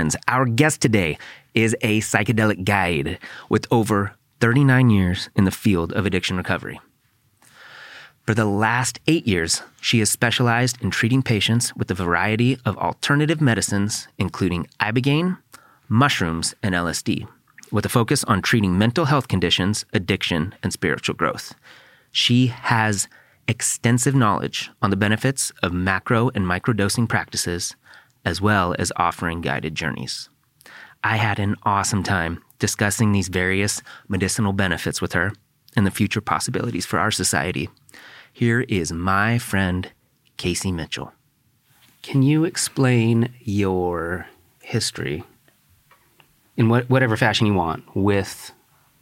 friends, our guest today is a psychedelic guide with over 39 years in the field of addiction recovery. For the last eight years, she has specialized in treating patients with a variety of alternative medicines, including ibogaine, mushrooms, and LSD, with a focus on treating mental health conditions, addiction, and spiritual growth. She has extensive knowledge on the benefits of macro and microdosing practices, as well as offering guided journeys. I had an awesome time discussing these various medicinal benefits with her and the future possibilities for our society. Here is my friend, Casey Mitchell. Can you explain your history in what, whatever fashion you want with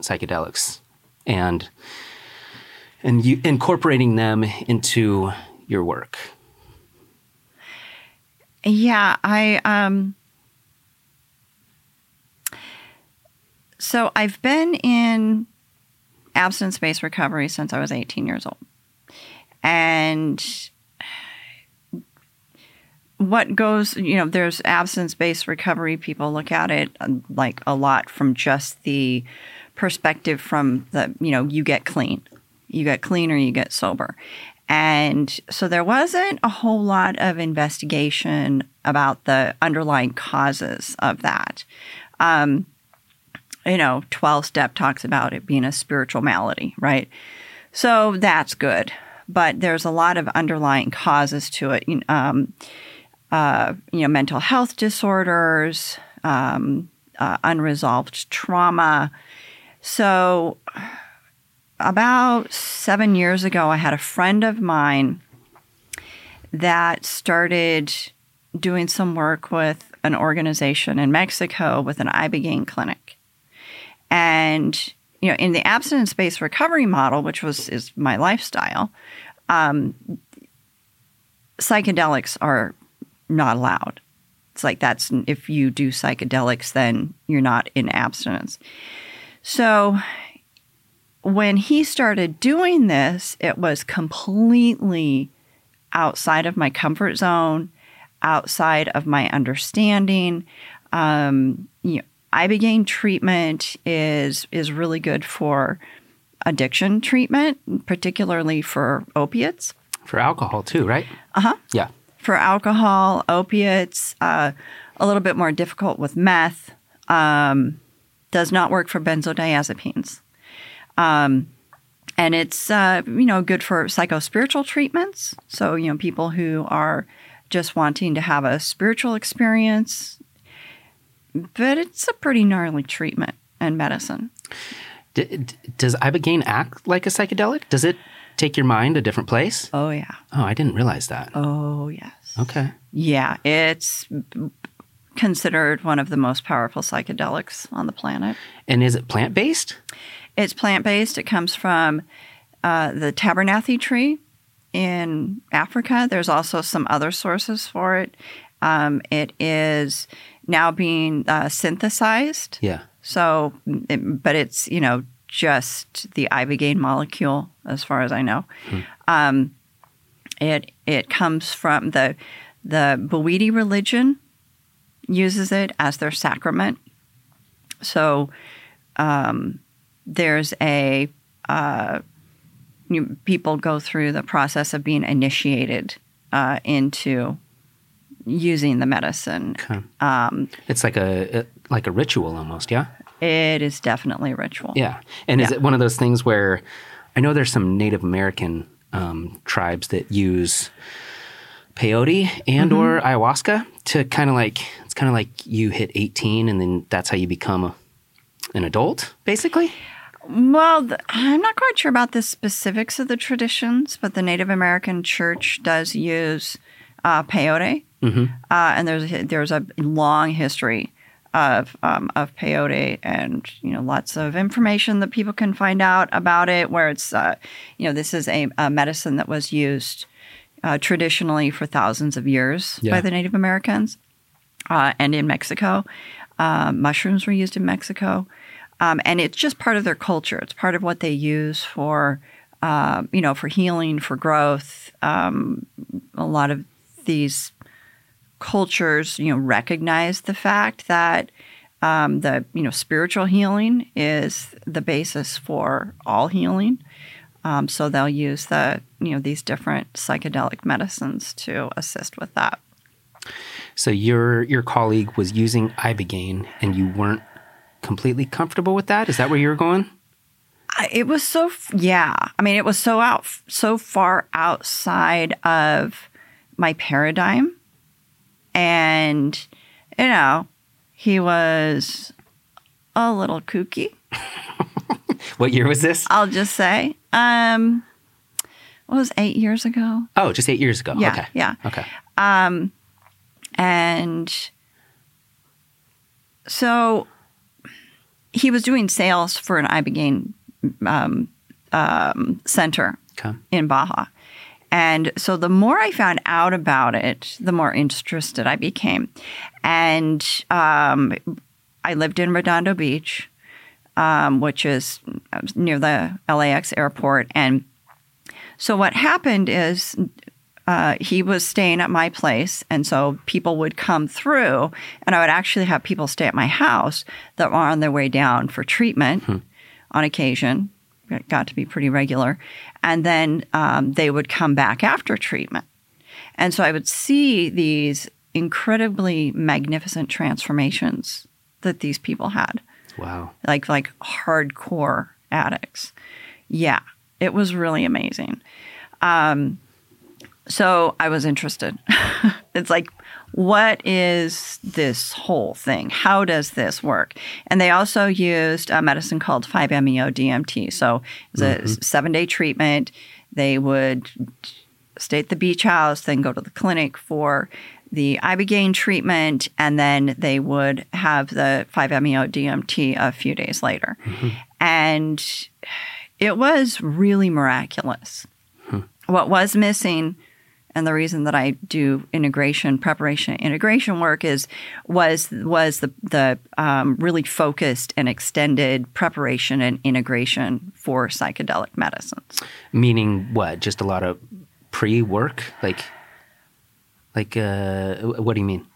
psychedelics and and you incorporating them into your work? Yeah, I um so I've been in abstinence-based recovery since I was 18 years old. And what goes, you know, there's abstinence based recovery. People look at it um, like a lot from just the perspective from the, you know, you get clean. You get clean or you get sober. And so there wasn't a whole lot of investigation about the underlying causes of that. Um, you know, 12 step talks about it being a spiritual malady, right? So that's good. But there's a lot of underlying causes to it. Um, uh, you know, mental health disorders, um, uh, unresolved trauma. So, about seven years ago, I had a friend of mine that started doing some work with an organization in Mexico with an ibogaine clinic, and you know, in the abstinence-based recovery model, which was is my lifestyle, um, psychedelics are not allowed. It's like that's if you do psychedelics, then you're not in abstinence. So when he started doing this, it was completely outside of my comfort zone, outside of my understanding. Um, you know, ibogaine treatment is is really good for addiction treatment, particularly for opiates. For alcohol too, right? Uh huh. Yeah for alcohol, opiates, uh, a little bit more difficult with meth. Um, does not work for benzodiazepines. Um, and it's uh, you know good for psychospiritual treatments. So you know people who are just wanting to have a spiritual experience, but it's a pretty gnarly treatment and medicine. D- does ibogaine act like a psychedelic? Does it take your mind a different place? Oh, yeah. Oh, I didn't realize that. Oh, yes. Okay. Yeah, it's considered one of the most powerful psychedelics on the planet. And is it plant based? It's plant based. It comes from uh, the Tabernanthe tree in Africa. There's also some other sources for it. Um, it is now being uh, synthesized. Yeah. So, it, but it's, you know, just the ibogaine molecule, as far as I know. Hmm. Um, it it comes from the the Bwiti religion uses it as their sacrament. So um, there's a uh, you, people go through the process of being initiated uh, into using the medicine. Okay. Um, it's like a, like a ritual almost, yeah. It is definitely a ritual. Yeah. And is it one of those things where I know there's some Native American um, tribes that use peyote and mm-hmm. or ayahuasca to kind of like it's kind of like you hit 18 and then that's how you become a, an adult basically well i'm not quite sure about the specifics of the traditions but the native american church does use uh, peyote mm-hmm. uh, and there's there's a long history of um, of peyote, and you know lots of information that people can find out about it. Where it's uh, you know this is a, a medicine that was used uh, traditionally for thousands of years yeah. by the Native Americans, uh, and in Mexico, uh, mushrooms were used in Mexico, um, and it's just part of their culture. It's part of what they use for uh, you know for healing, for growth. Um, a lot of these cultures, you know, recognize the fact that um, the you know spiritual healing is the basis for all healing. Um, so they'll use the you know these different psychedelic medicines to assist with that. So your your colleague was using ibogaine, and you weren't completely comfortable with that. Is that where you were going? It was so yeah. I mean, it was so out so far outside of my paradigm, and you know, he was a little kooky. what year was this? I'll just say, um, what was eight years ago? Oh, just eight years ago. Yeah, okay. yeah. Okay. Um, and so he was doing sales for an ibogaine um, um, center Okay. in Baja. And so the more I found out about it, the more interested I became. And um, I lived in Redondo Beach, um, which is near the LAX airport. And so what happened is uh, he was staying at my place, and so people would come through, and I would actually have people stay at my house that were on their way down for treatment on occasion. It got to be pretty regular, and then um, they would come back after treatment, and so I would see these incredibly magnificent transformations that these people had Wow. like like hardcore addicts. Yeah, it was really amazing. Um, so I was interested. it's like, what is this whole thing? How does this work? And they also used a medicine called 5-MeO DMT. So it was a mm-hmm. seven day treatment. They would stay at the beach house, then go to the clinic for the ibogaine treatment, and then they would have the 5-MeO DMT a few days later. Mm-hmm. And it was really miraculous. What was missing, and the reason that I do integration, preparation, integration work is was was the the um, really focused and extended preparation and integration for psychedelic medicines. Meaning what? Just a lot of pre-work, like, like, uh, what do you mean?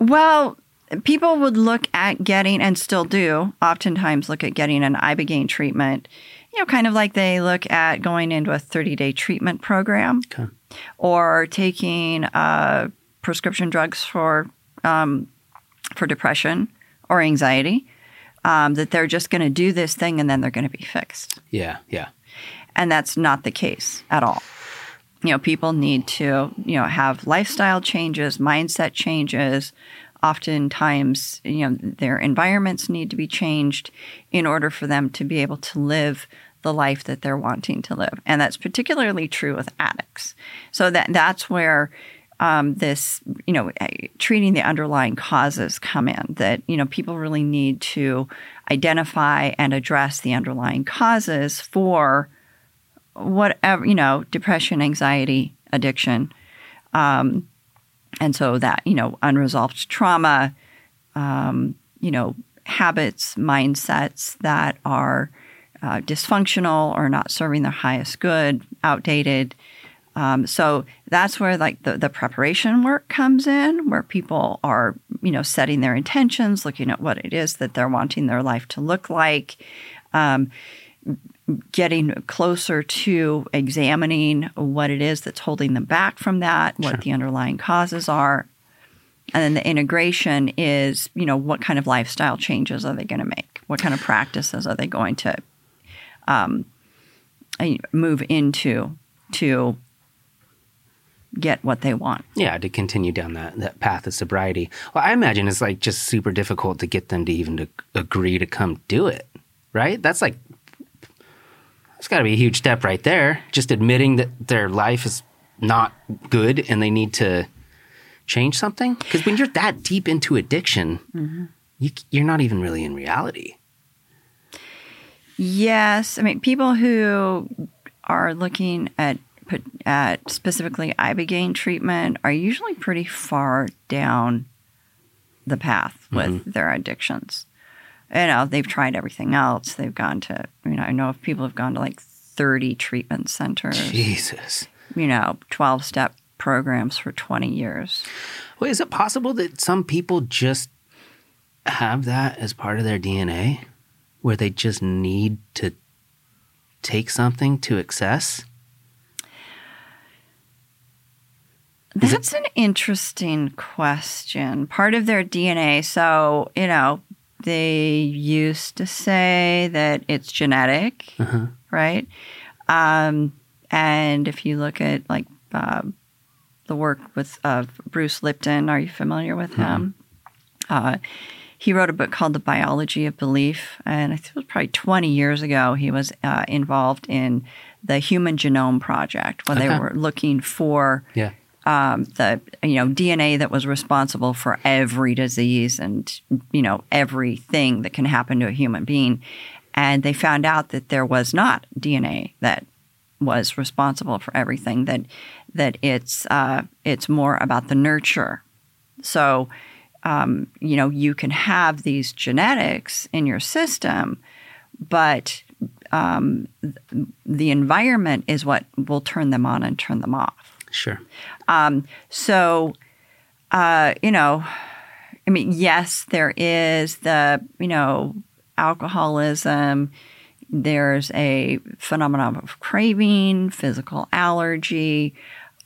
Well, people would look at getting, and still do, oftentimes look at getting an ibogaine treatment. You know, kind of like they look at going into a 30 day treatment program Okay. or taking uh, prescription drugs for um, for depression or anxiety. Um, that they're just going to do this thing and then they're going to be fixed, Yeah. Yeah. and that's not the case at all. You know, people need to you know have lifestyle changes, mindset changes. Oftentimes, you know, their environments need to be changed in order for them to be able to live the life that they're wanting to live, and that's particularly true with addicts. So that that's where um, this, you know, eh, treating the underlying causes come in. That you know, people really need to identify and address the underlying causes for whatever you know, depression, anxiety, addiction, um, and so that you know, unresolved trauma, um, you know, habits, mindsets that are uh, dysfunctional or not serving their highest good, outdated. Um, so that's where like the, the preparation work comes in, where people are, you know, setting their intentions, looking at what it is that they're wanting their life to look like, um, getting closer to examining what it is that's holding them back from that, what Sure. the underlying causes are. And then the integration is, you know, what kind of lifestyle changes are they going to make? What kind of practices are they going to um, move into to get what they want? Yeah, to continue down that, that path of sobriety. Well, I imagine it's like just super difficult to get them to even to agree to come do it, right? That's like, that's got to be a huge step right there. Just admitting that their life is not good and they need to change something. Because when you're that deep into addiction, you, you're not even really in reality. Yes, I mean people who are looking at at specifically ibogaine treatment are usually pretty far down the path mm-hmm. with their addictions. You uh, know, they've tried everything else. They've gone to, you know, I know if people have gone to like 30 treatment centers, Jesus. you know, 12 step programs for 20 years. Is it possible that some people just have that as part of their DNA, where they just need to take something to excess? Is it- That's an interesting question. Part of their DNA. So, you know, they used to say that it's genetic, Uh-huh. right? Um, and if you look at like um the work with uh, Bruce Lipton, are you familiar with him? Uh, he wrote a book called The Biology of Belief, and I think it was probably 20 years ago. He was uh, involved in the Human Genome Project, where they were looking for Yeah. um, the you know DNA that was responsible for every disease and you know everything that can happen to a human being, and they found out that there was not DNA that was responsible for everything. That that it's uh, it's more about the nurture. So um, you know you can have these genetics in your system, but um, the environment is what will turn them on and turn them off. Sure. So, uh, you know, I mean, yes, there is the, you know, alcoholism. There's a phenomenon of craving, physical allergy.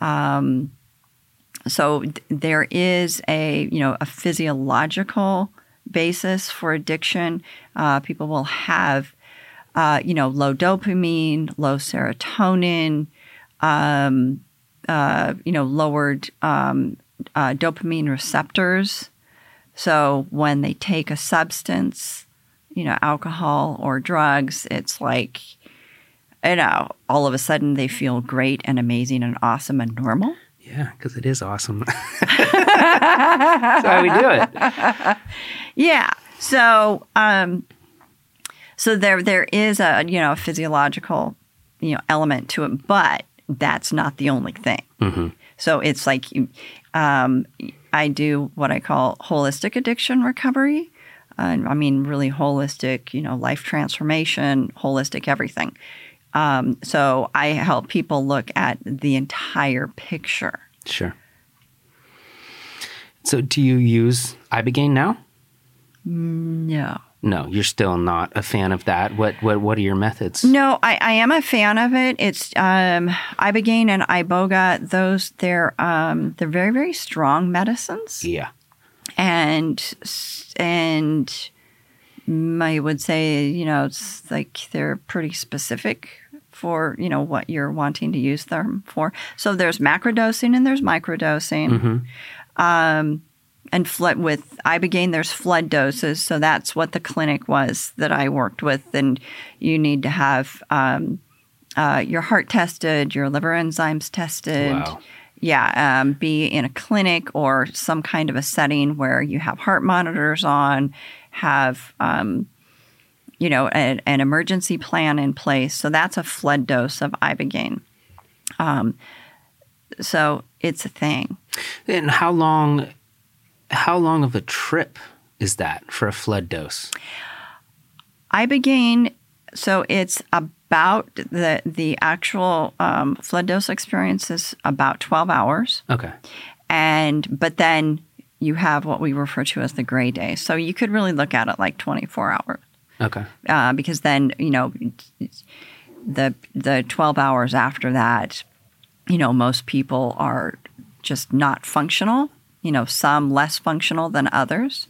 Um, so there is a, you know, a physiological basis for addiction. Uh, people will have, uh, you know, low dopamine, low serotonin, um, uh, you know, lowered um, uh, dopamine receptors. So when they take a substance, you know, alcohol or drugs, it's like, you know, all of a sudden they feel great and amazing and awesome and normal. Yeah, because it is awesome. That's why we do it. Yeah. So, um, so there there is a you know a physiological you know element to it, but that's not the only thing. So it's like um, I do what I call holistic addiction recovery. Uh, I mean, really holistic, you know, life transformation, holistic everything. Um, so I help people look at the entire picture. Sure. So, do you use Ibogaine now? No. No, you're still not a fan of that. What what what are your methods? No, I, I am a fan of it. It's um, ibogaine and iboga. Those they're um, they're very very strong medicines, Yeah. and and I would say you know it's like they're pretty specific for you know what you're wanting to use them for. So there's macrodosing and there's microdosing. Um, and flood with ibogaine there's flood doses so that's what the clinic was that i worked with and you need to have um, uh, your heart tested your liver enzymes tested Wow. yeah um, be in a clinic or some kind of a setting where you have heart monitors on have um, you know an, an emergency plan in place so that's a flood dose of ibogaine um, so it's a thing And how long how long of a trip is that for a flood dose? Ibogaine, so it's about the the actual um, flood dose experience is about twelve hours, Okay. and but then you have what we refer to as the gray day. So you could really look at it like twenty four hours, Okay. uh, because then you know the the twelve hours after that, you know most people are just not functional. You know, some less functional than others.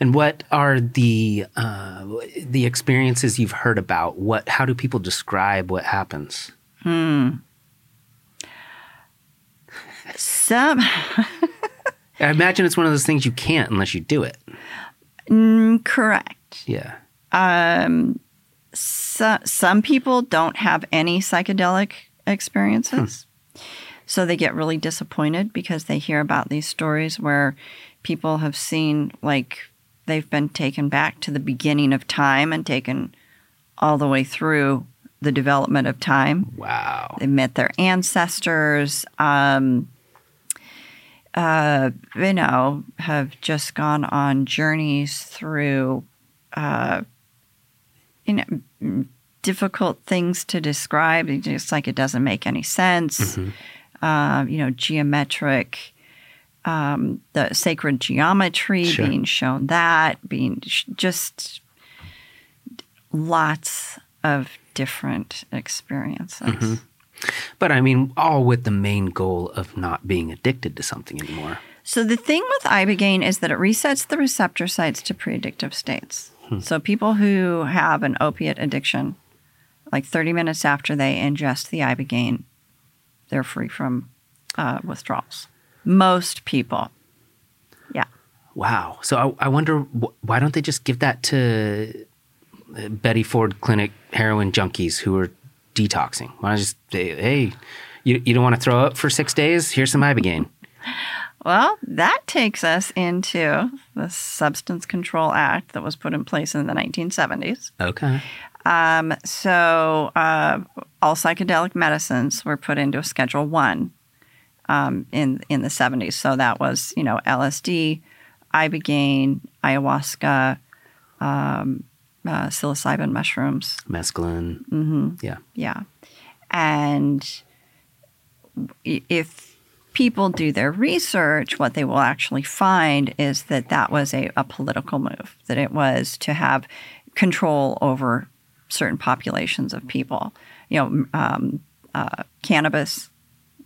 And what are the uh, the experiences you've heard about? What how do people describe what happens? Hmm. Some I imagine it's one of those things you can't unless you do it. correct. Yeah. So, some people don't have any psychedelic experiences. So they get really disappointed because they hear about these stories where people have seen, like, they've been taken back to the beginning of time and taken all the way through the development of time. Wow. They met their ancestors. Um, uh, you know, have just gone on journeys through, uh, you know, difficult things to describe. It's just like it doesn't make any sense. uh, you know, geometric, um, the sacred geometry Sure. being shown that, being sh- just lots of different experiences. But I mean, all with the main goal of not being addicted to something anymore. So the thing with ibogaine is that it resets the receptor sites to pre-addictive states. So people who have an opiate addiction, like 30 minutes after they ingest the ibogaine, they're free from uh, withdrawals. Most people, yeah. Wow. So I, I wonder wh- why don't they just give that to uh, Betty Ford Clinic heroin junkies who are detoxing? Why not just say, hey, you, you don't want to throw up for six days? Here's some ibogaine. Well, that takes us into the Substance Control Act that was put in place in the 1970s. Okay. Um, so uh, all psychedelic medicines were put into a Schedule One um, in in the seventies. So that was you know LSD, ibogaine, ayahuasca, um, uh, psilocybin mushrooms. Mescaline. Mm-hmm. Yeah. Yeah, and if people do their research, what they will actually find is that that was a, a political move. That it was to have control over certain populations of people. You know, um, uh, cannabis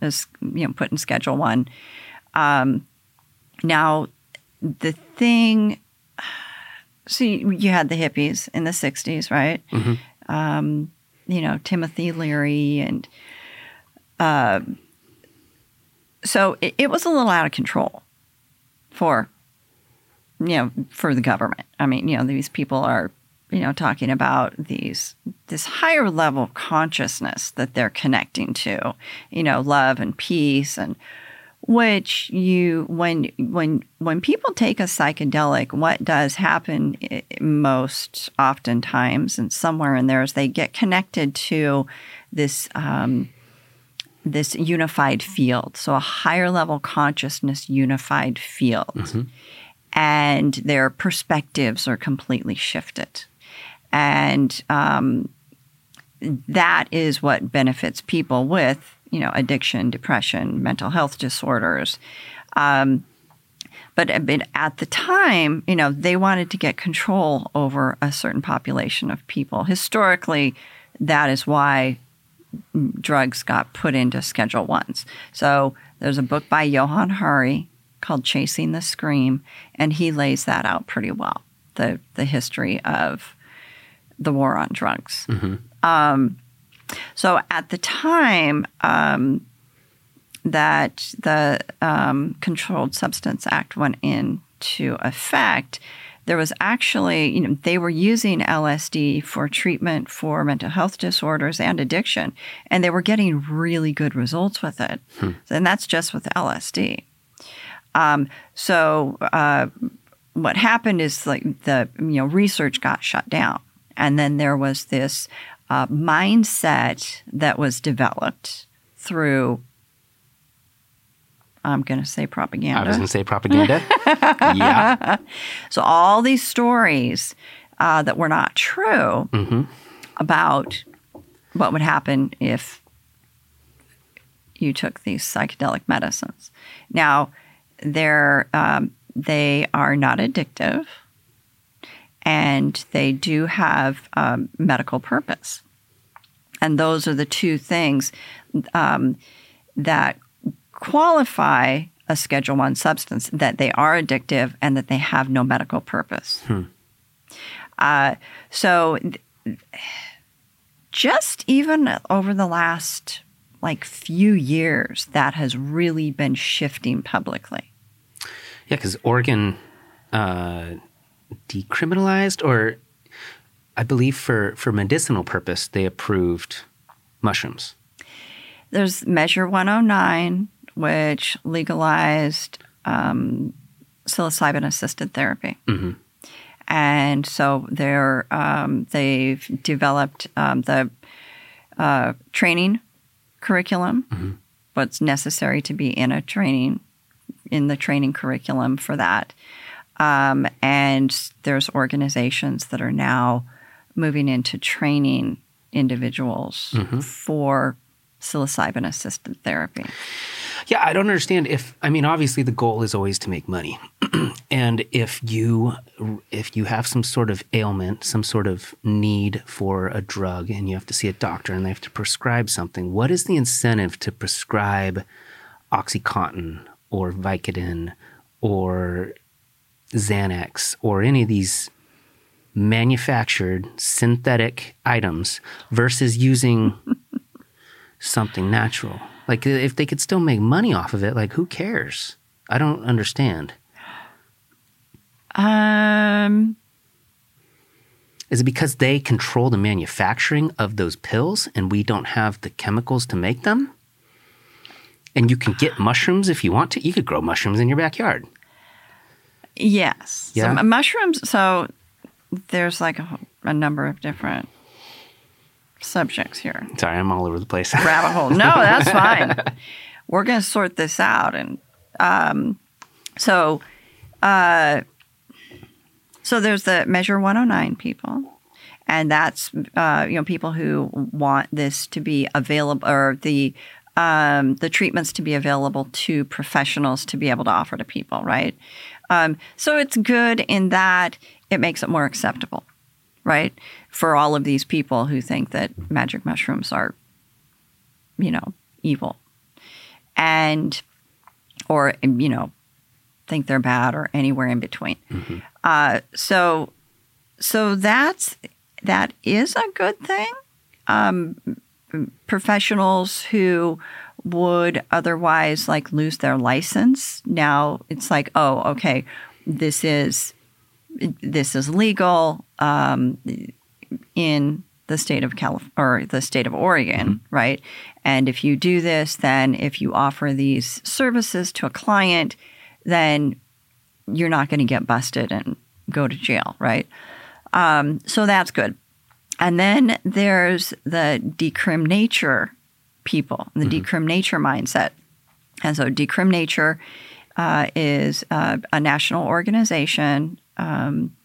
is you know put in Schedule One. Um, now, the thing. So you had the hippies in the '60s, right? Um, you know, Timothy Leary, and uh, so it, it was a little out of control for you know for the government. I mean, you know, these people are you know talking about these this higher level of consciousness that they're connecting to, you know, love and peace and which you when when when people take a psychedelic what does happen most oftentimes and somewhere in there is they get connected to this um, this unified field. So a higher level consciousness unified field. And their perspectives are completely shifted. And um, that is what benefits people with you know addiction depression mental health disorders. Um, but, but at the time you know they wanted to get control over a certain population of people. Historically that is why drugs got put into schedule ones. So there's a book by johann hari called chasing the scream and he lays that out pretty well the, the history of the war on drugs. Um, so at the time um, that the um, Controlled Substance Act went into effect, there was actually, you know, they were using LSD for treatment for mental health disorders and addiction, and they were getting really good results with it. And that's just with LSD. Um, so uh, what happened is like the you know research got shut down, and then there was this uh, mindset that was developed through. I'm going to say propaganda. I was going to say propaganda. yeah. So all these stories uh, that were not true about what would happen if you took these psychedelic medicines. Now, they're um, they are not addictive, and they do have um, medical purpose. And those are the two things um, that qualify a Schedule One substance: that they are addictive and that they have no medical purpose. Uh, so, th- just even over the last like few years, that has really been shifting publicly. Yeah, because Oregon uh, decriminalized, or I believe for, for medicinal purpose, they approved mushrooms. There's Measure 109, which legalized um, psilocybin assisted therapy. And so they're, um, they've developed um, the uh, training curriculum, what's necessary to be in a training, in the training curriculum for that. Um, and there's organizations that are now moving into training individuals for psilocybin assisted therapy. Yeah, I don't understand if I mean obviously the goal is always to make money. and if you if you have some sort of ailment, some sort of need for a drug and you have to see a doctor and they have to prescribe something, what is the incentive to prescribe OxyContin or Vicodin or Xanax or any of these manufactured synthetic items versus using something natural? Like if they could still make money off of it, like who cares? I don't understand. Um, Is it because they control the manufacturing of those pills and we don't have the chemicals to make them? And you can get mushrooms if you want to. You could grow mushrooms in your backyard. yes. Yeah. So mushrooms. So there's like a, a number of different subjects here. Sorry, I'm all over the place. rabbit hole. No, that's fine. We're going to sort this out, and um, so, uh, so there's the Measure 109 people, and that's uh, you know people who want this to be available or the um, the treatments to be available to professionals to be able to offer to people, right? Um, so it's good in that it makes it more acceptable, right? For all of these people who think that magic mushrooms are you know, evil. And, or, you know, think they're bad or anywhere in between. Uh, so, so that's, that is a good thing. Um, professionals who would otherwise like lose their license. Now it's like, oh, okay, this is, this is legal. Um, in the state of California or the state of Oregon, right? And if you do this, then if you offer these services to a client, then you're not going to get busted and go to jail, right? Um, so that's good. And then there's the decrim nature people, the decrim nature mindset. And so decrim nature uh, is uh, a national organization. Um,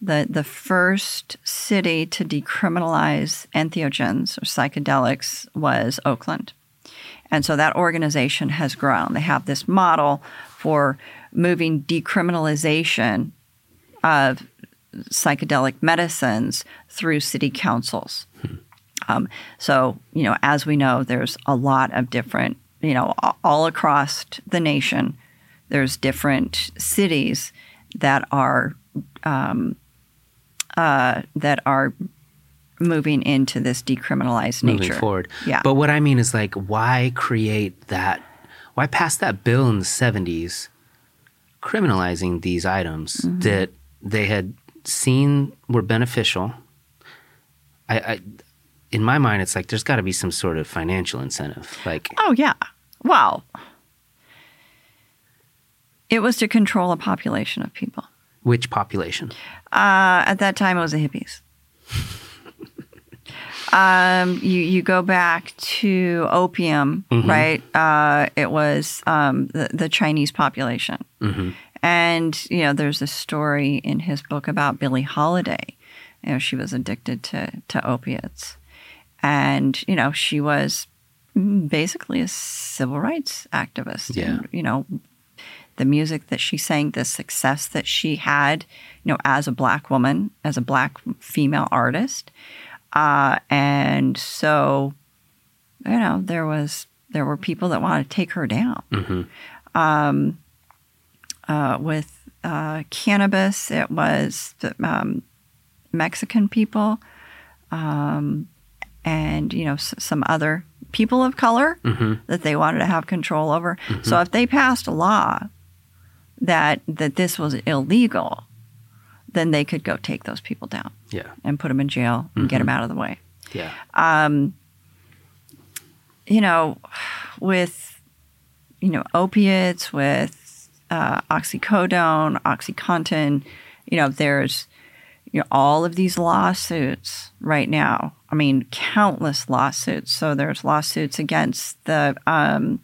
the the first city to decriminalize entheogens or psychedelics was Oakland. And so that organization has grown. They have this model for moving decriminalization of psychedelic medicines through city councils. Um, so, you know, as we know, there's a lot of different, you know, all across the nation, there's different cities that are um, uh, that are moving into this decriminalized nature. moving forward. Yeah. But what I mean is like, why create that? Why pass that bill in the '70s, criminalizing these items Mm-hmm. that they had seen were beneficial? I, I, in my mind, it's like there's got to be some sort of financial incentive. Like, Oh yeah. Well, it was to control a population of people. Which population? Uh, at that time, it was the hippies. um, you you go back to opium, right? Uh, it was um, the the Chinese population, and you know, there's a story in his book about Billie Holiday. You know, she was addicted to to opiates, and you know, she was basically a civil rights activist. Yeah. And, you know, the music that she sang, the success that she had, you know, as a black woman, as a black female artist. Uh, and so, you know, there was there were people that wanted to take her down. Um, uh, with uh, cannabis, it was the, um, Mexican people, um, and you know s- some other people of color that they wanted to have control over. So if they passed a law that that this was illegal, then they could go take those people down Yeah, and put them in jail and get them out of the way. yeah, You know, with you know opiates, with uh, oxycodone, oxycontin, you know, there's you know all of these lawsuits right now. I mean, countless lawsuits. So there's lawsuits against the. Um,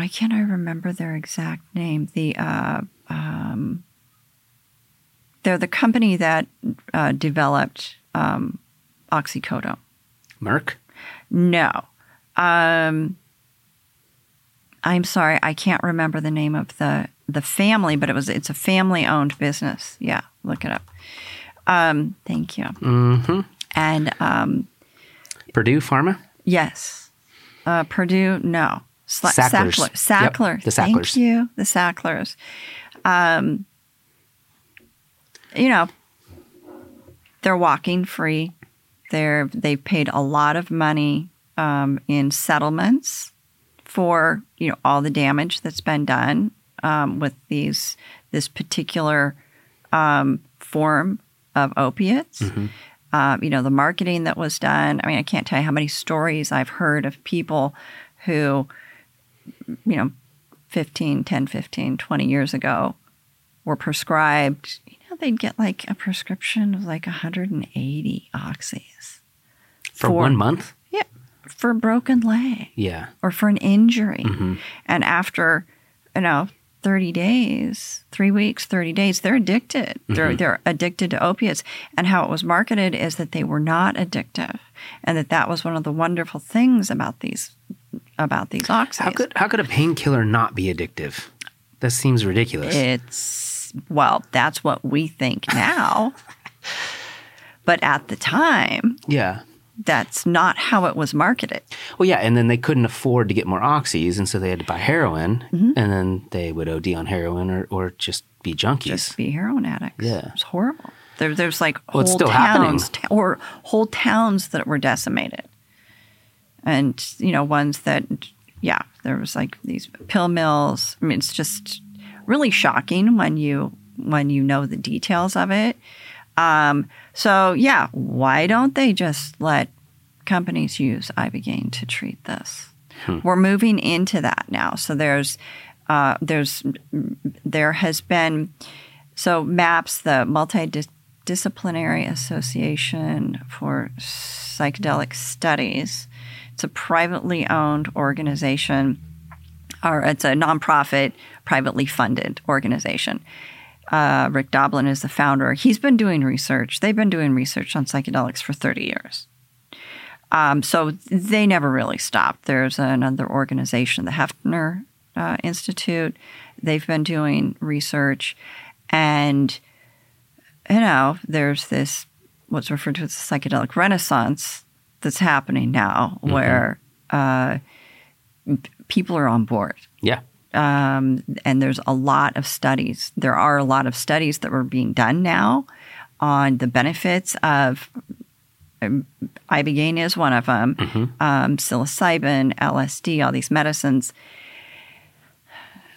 why can't I remember their exact name? The uh, um, they're the company that uh, developed um, oxycodone. Merck. No. Um, I'm sorry, I can't remember the name of the the family, but it was it's a family owned business. Yeah, look it up. Um, thank you. Mm-hmm. And um, Purdue Pharma. yes, uh, Purdue. No, Sla- Sacklers. Sackler. Yep, Sackler. the Thank you. The Sacklers. Um, you know, they're walking free. They're they've paid a lot of money um, in settlements for you know all the damage that's been done um, with these this particular um, form of opiates. Uh, you know the marketing that was done. I mean, I can't tell you how many stories I've heard of people who, you know, 15, 10, 15, 20 years ago were prescribed, you know, they'd get like a prescription of like 180 oxys. For, For- one month? Yeah, for a broken leg Yeah. or for an injury. Mm-hmm. And after, you know, 30 days, three weeks, 30 days, they're addicted. Mm-hmm. They're, they're addicted to opiates. And how it was marketed is that they were not addictive and that that was one of the wonderful things about these about these oxys. How could how could a painkiller not be addictive? That seems ridiculous. It's well, that's what we think now. but at the time, yeah. that's not how it was marketed. Well, yeah, and then they couldn't afford to get more oxys, and so they had to buy heroin, Mm-hmm. and then they would OD on heroin or, or just be junkies. Just be heroin addicts. Yeah. It's horrible. There, there's like whole towns ta- or whole towns that were decimated. And, you know, ones that, yeah, there was like these pill mills. I mean, it's just really shocking when you when you know the details of it. Um, so yeah, why don't they just let companies use ibogaine to treat this? We're moving into that now. So there's uh, there's there has been so MAPS, the Multidisciplinary Association for Psychedelic Studies. It's a privately owned organization, or it's a nonprofit, privately funded organization. Uh, Rick Doblin is the founder. He's been doing research. They've been doing research on psychedelics for 30 years. Um, so they never really stopped. There's another organization, the Heffter uh, Institute. They've been doing research, and you know, there's this what's referred to as the psychedelic renaissance that's happening now, where uh, people are on board yeah. um, and there's a lot of studies. There are a lot of studies that are being done now on the benefits of um, ibogaine is one of them, um, psilocybin, LSD, all these medicines.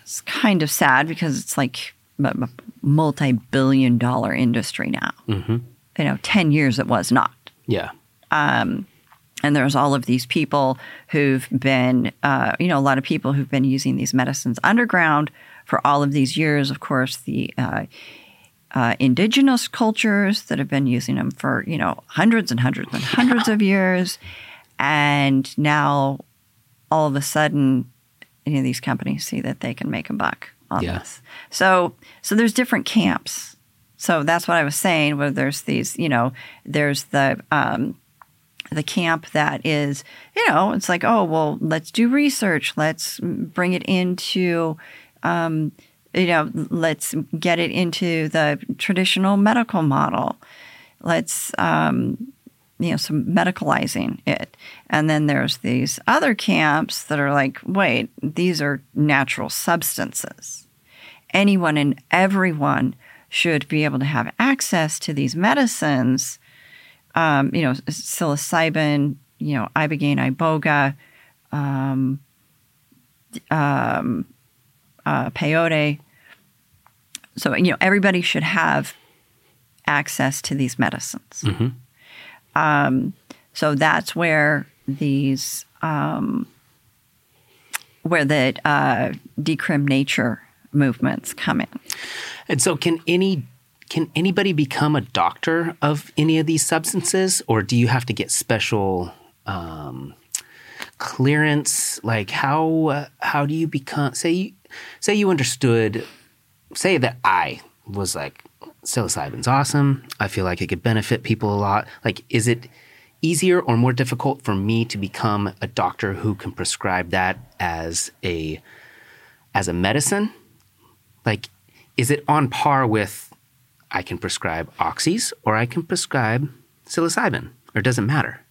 It's kind of sad because it's like a multi-billion-dollar industry now. Mm-hmm. You know, ten years it was not Yeah. And there's all of these people who've been, uh, you know, a lot of people who've been using these medicines underground for all of these years. Of course, the uh, uh, indigenous cultures that have been using them for, you know, hundreds and hundreds and hundreds of years. And now all of a sudden, any of these companies see that they can make a buck on Yeah. this. So, so there's different camps. So that's what I was saying. Where there's these, you know, there's the um, the camp that is, you know, it's like, oh, well, let's do research. Let's bring it into, um, you know, let's get it into the traditional medical model. Let's, um, you know, some medicalizing it. And then there's these other camps that are like, wait, these are natural substances. Anyone and everyone should be able to have access to these medicines um, you know, psilocybin, you know, ibogaine, iboga, um, um, uh, peyote. So you know, everybody should have access to these medicines. Um, so that's where these, um, where the uh, decrim nature movements come in. And so, can any can anybody become a doctor of any of these substances, or do you have to get special um, clearance? Like how uh, how do you become? Say you say you understood. Say that I was like psilocybin's awesome. I feel like it could benefit people a lot. Like, is it easier or more difficult for me to become a doctor who can prescribe that as a as a medicine? Like, is it on par with I can prescribe oxys or I can prescribe psilocybin, or it doesn't matter?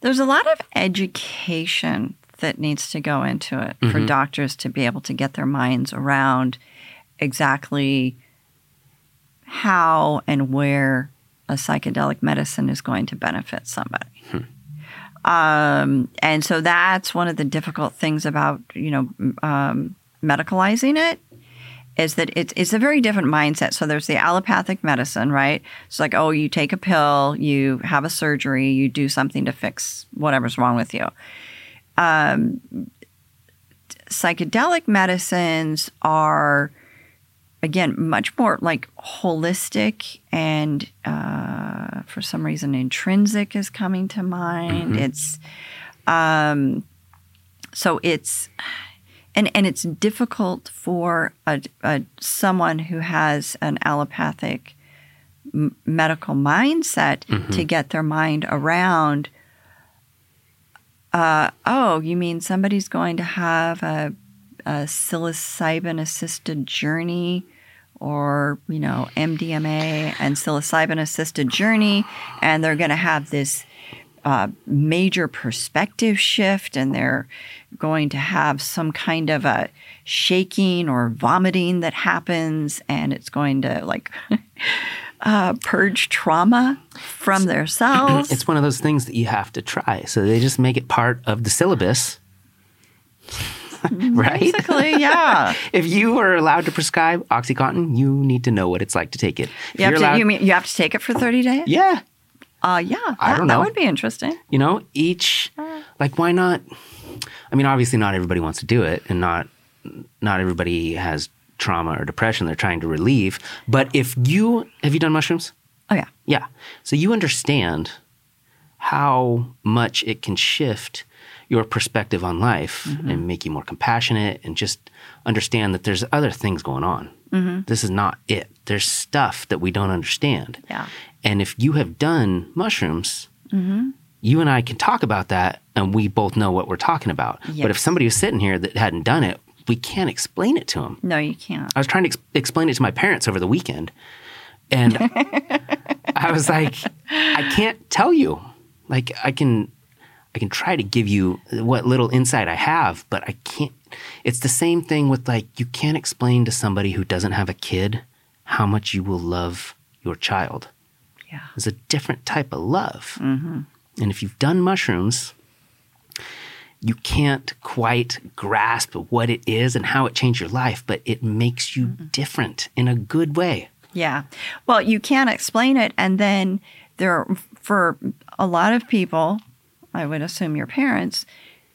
There's a lot of education that needs to go into it for doctors to be able to get their minds around exactly how and where a psychedelic medicine is going to benefit somebody. Um, and so that's one of the difficult things about you know um, medicalizing it is that it's it's a very different mindset. So there's the allopathic medicine, right? It's like oh, you take a pill, you have a surgery, you do something to fix whatever's wrong with you. Um, psychedelic medicines are again much more like holistic and uh, for some reason intrinsic is coming to mind it's um, so it's and and it's difficult for a, a someone who has an allopathic m- medical mindset to get their mind around uh, oh you mean somebody's going to have a, a psilocybin assisted journey or you know MDMA and psilocybin assisted journey and they're going to have this uh, major perspective shift and they're going to have some kind of a shaking or vomiting that happens and it's going to like uh, purge trauma from their cells. It's one of those things that you have to try. So they just make it part of the syllabus. right? Basically, yeah. If you are allowed to prescribe Oxycontin, you need to know what it's like to take it. If You have, to, allowed- you mean you have to take it for 30 days? yeah. Uh, yeah. That, I don't know. that would be interesting. You know, each like why not I mean obviously not everybody wants to do it and not not everybody has trauma or depression they're trying to relieve, but if you have you done mushrooms? Oh, yeah. Yeah. So you understand how much it can shift your perspective on life and make you more compassionate and just understand that there's other things going on. Mm-hmm. This is not it. There's stuff that we don't understand. Yeah. And if you have done mushrooms, mm-hmm. you and I can talk about that and we both know what we're talking about. But if somebody was sitting here that hadn't done it, we can't explain it to them. No, you can't. I was trying to ex- explain it to my parents over the weekend, and I was like, I can't tell you. Like, I can, I can try to give you what little insight I have, but I can't. It's the same thing with like, you can't explain to somebody who doesn't have a kid how much you will love your child. Yeah. It's a different type of love. Mm-hmm. And if you've done mushrooms, you can't quite grasp what it is and how it changed your life, but it makes you mm-hmm. different in a good way. Yeah. Well, you can't explain it. And then there, for a lot of people, I would assume your parents,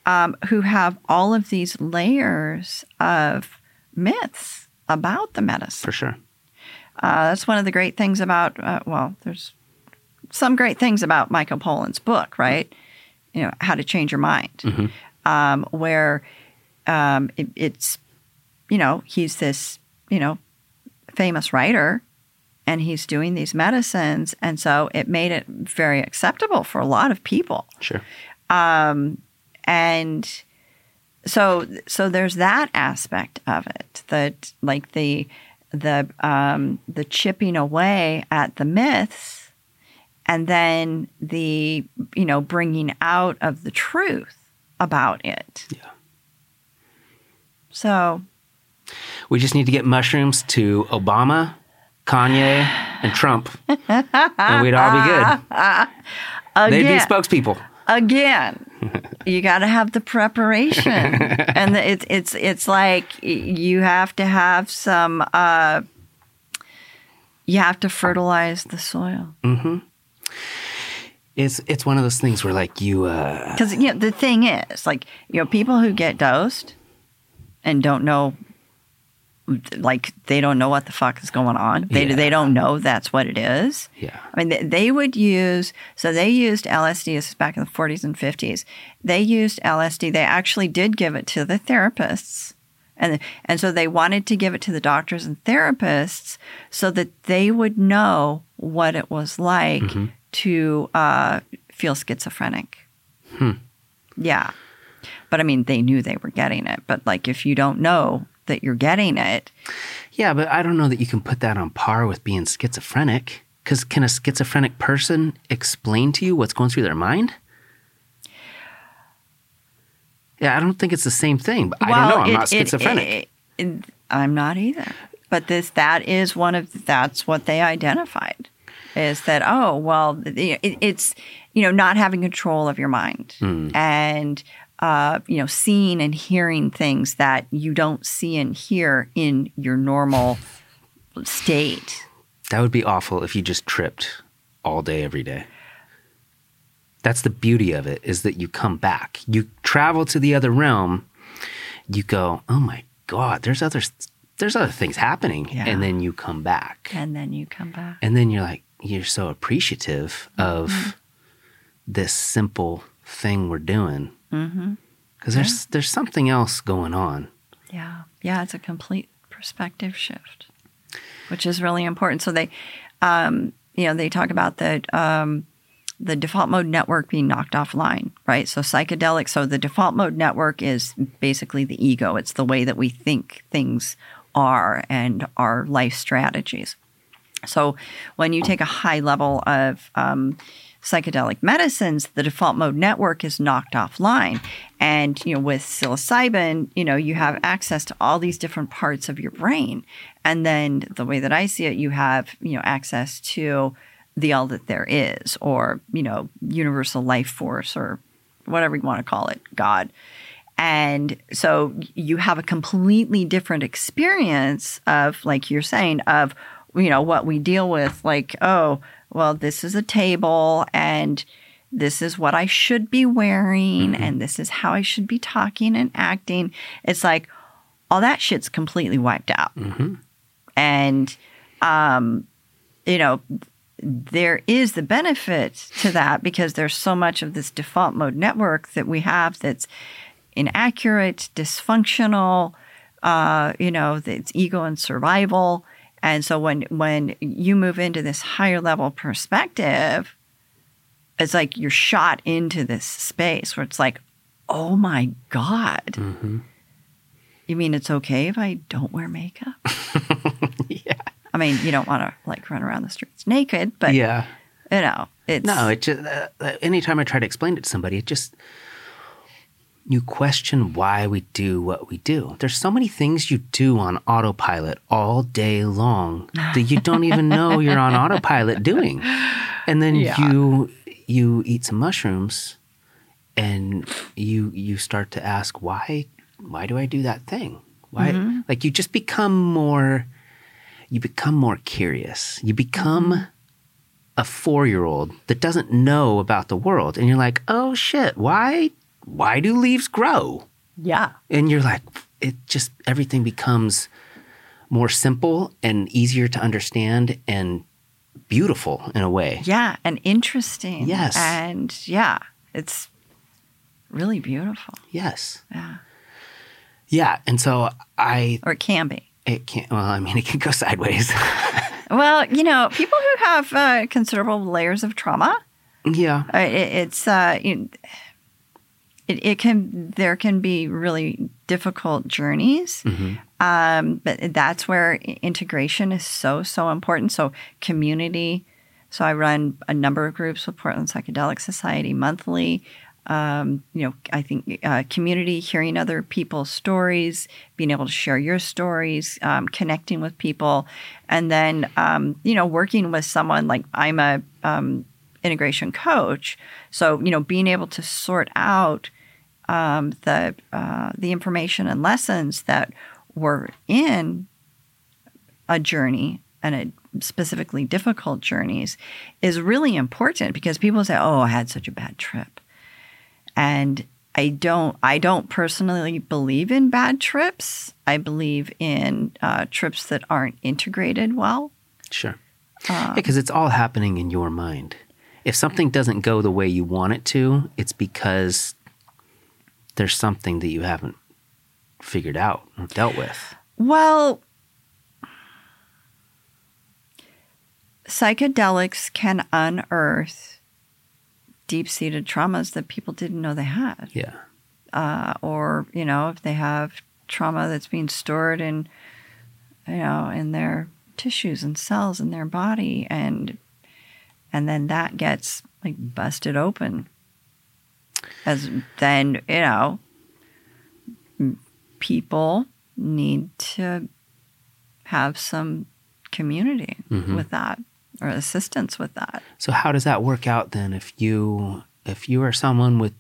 um, who have all of these layers of myths about the medicine. For sure. Uh, that's one of the great things about, uh, well, there's some great things about Michael Pollan's book, right? You know, How to Change Your Mind, um, where um, it, it's, you know, he's this, you know, famous writer and he's doing these medicines. And so it made it very acceptable for a lot of people Sure. and so so there's that aspect of it that like the the um, the chipping away at the myths and then the you know bringing out of the truth about it Yeah. so We just need to get mushrooms to Obama, Kanye, and Trump, and we'd all be good. They'd be again, spokespeople. again. You got to have the preparation. And it's it's it's like you have to have some uh you have to fertilize the soil. It's it's one of those things where like you uh, because you know the thing is like you know people who get dosed and don't know like they don't know what the fuck is going on they, Yeah. they don't know that's what it is yeah I mean, they, they would use, so they used LSD, this is back in the 40s and 50s. They used LSD. They actually did give it to the therapists. And, and so they wanted to give it to the doctors and therapists so that they would know what it was like to uh, feel schizophrenic. Hmm. Yeah. But I mean, they knew they were getting it. But like, if you don't know that you're getting it, Yeah, but I don't know that you can put that on par with being schizophrenic. Because can a schizophrenic person explain to you what's going through their mind? Yeah, I don't think it's the same thing. But I don't know. I'm it- not schizophrenic. it- it- I'm not either. But this that is one of that's what they identified is that oh well it's you know not having control of your mind Hmm. and uh, you know seeing and hearing things that you don't see and hear in your normal state. that would be awful if you just tripped all day, every day. That's the beauty of it is that you come back. You travel to the other realm. You go, oh my God, there's other, there's other things happening. Yeah. And then you come back. And then you come back. And then you're like, you're so appreciative of this simple thing we're doing. Mm-hmm. Because there's there's something else going on. Yeah. Yeah. It's a complete perspective shift, which is really important. So they, um, you know, they talk about the, um, the default mode network being knocked offline, right? So psychedelic. So the default mode network is basically the ego. It's the way that we think things are and our life strategies. So when you take a high level of um, psychedelic medicines, the default mode network is knocked offline. And you know, with psilocybin, you know, you have access to all these different parts of your brain. And then the way that I see it, you have, you know, access to the all that there is, or, you know, universal life force or whatever you want to call it, God. And so you have a completely different experience of, like you're saying, of, you know, what we deal with, like, oh, well, this is a table and this is what I should be wearing and this is how I should be talking and acting. It's like all that shit's completely wiped out. And, um, you know, there is the benefit to that because there's so much of this default mode network that we have that's inaccurate, dysfunctional, uh, you know, it's ego and survival. And so when when you move into this higher level perspective, it's like you're shot into this space where it's like, oh my God. You mean it's okay if I don't wear makeup? yeah. I mean, you don't want to like run around the streets naked, but yeah. you know, it's No, it just uh, uh, anytime I try to explain it to somebody, it just you question why we do what we do. There's so many things you do on autopilot all day long that you don't even know you're on autopilot doing. And then Yeah. you you eat some mushrooms and you you start to ask why why do I do that thing? Why mm-hmm. like you just become more you become more curious. You become mm-hmm. a four year old that doesn't know about the world. And you're like, oh shit, why why do leaves grow? yeah, And you're like, it just everything becomes more simple and easier to understand and beautiful in a way. yeah, and interesting. Yes. and yeah, it's really beautiful. Yes. Yeah, Yeah. And so I or it can be. it can't well, I mean it can go sideways. Well, you know, people who have uh, considerable layers of trauma, yeah. uh, it, it's uh, you- it, it can there can be really difficult journeys. Um, but that's where integration is so so important. So community. So I run a number of groups with Portland Psychedelic Society monthly. Um, you know, I think uh, community, hearing other people's stories, being able to share your stories, um, connecting with people, and then um, you know, working with someone like I'm a um, integration coach. So you know, being able to sort out um, the uh, the information and lessons that were in a journey and a specifically difficult journeys is really important because people say, "Oh, I had such a bad trip," and I don't. I don't personally believe in bad trips. I believe in uh, trips that aren't integrated well. Sure. yeah, because it's all happening in your mind. If something doesn't go the way you want it to, it's because there's something that you haven't figured out or dealt with. Well, psychedelics can unearth deep seated traumas that people didn't know they had. Yeah. Uh, or, you know, if they have trauma that's being stored in, you know, in their tissues and cells in their body and and then that gets like busted open as then you know people need to have some community Mhm. with that or assistance with that So how does that work out then if you if you are someone with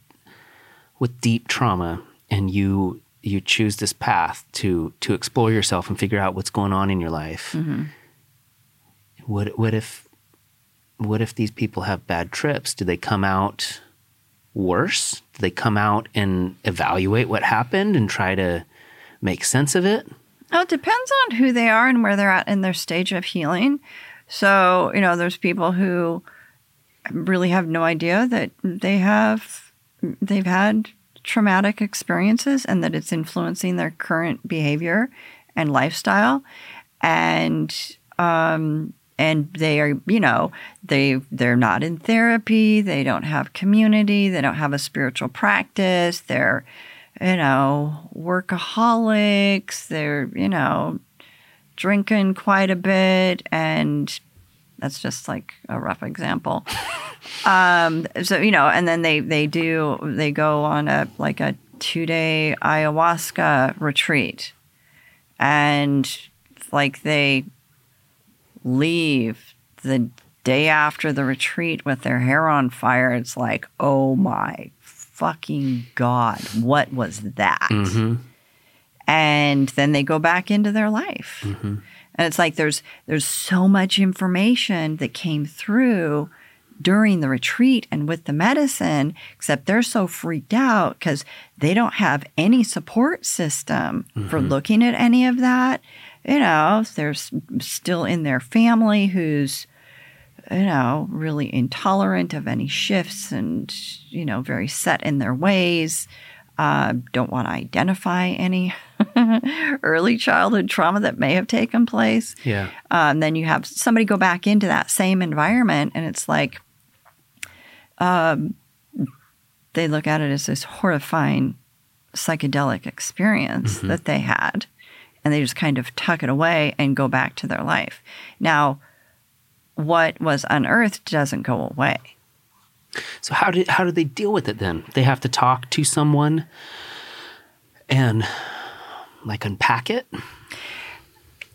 with deep trauma and you you choose this path to to explore yourself and figure out what's going on in your life? What what if what if these people have bad trips? Do they come out worse? Do they come out and evaluate what happened and try to make sense of it? Oh, it depends on who they are and where they're at in their stage of healing. So, you know, there's people who really have no idea that they have they've had traumatic experiences and that it's influencing their current behavior and lifestyle and um and they are you know they they're not in therapy they don't have community they don't have a spiritual practice they're you know workaholics they're you know drinking quite a bit and that's just like a rough example. Um so you know and then they they do they go on a like a two day ayahuasca retreat. And like they leave the day after the retreat with their hair on fire it's like oh my fucking god what was that Mm-hmm. and then they go back into their life Mm-hmm. and it's like there's there's so much information that came through during the retreat and with the medicine except they're so freaked out because they don't have any support system for looking at any of that you know there's still in their family who's you know really intolerant of any shifts and you know very set in their ways uh, don't want to identify any early childhood trauma that may have taken place. Yeah. Um, then you have somebody go back into that same environment, and it's like um, they look at it as this horrifying psychedelic experience that they had, and they just kind of tuck it away and go back to their life. Now, what was unearthed doesn't go away. So how did how do they deal with it then? They have to talk to someone and like unpack it.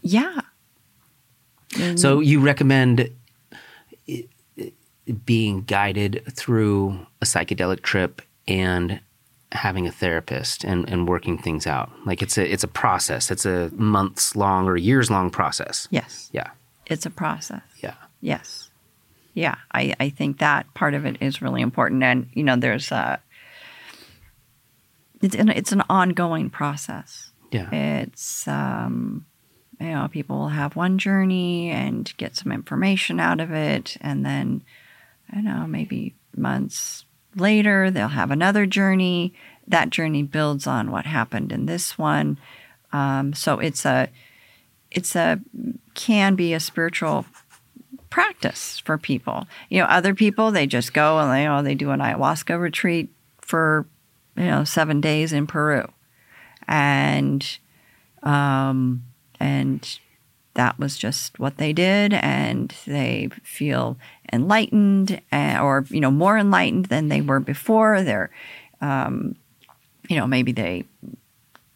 Yeah. Mm. So you recommend i- i- being guided through a psychedelic trip and having a therapist and, and working things out. Like it's a it's a process. It's a months long or years long process. Yes. Yeah. It's a process. Yeah. Yes. Yeah, I, I think that part of it is really important. And, you know, there's a, it's an, it's an ongoing process. Yeah. It's, um, you know, people will have one journey and get some information out of it. And then, I don't know, maybe months later, they'll have another journey. That journey builds on what happened in this one. Um, so it's a, it's a, can be a spiritual practice for people. You know, other people they just go and they oh they do an ayahuasca retreat for you know seven days in Peru, and um, and that was just what they did, and they feel enlightened uh, or you know more enlightened than they were before. They're um, you know maybe they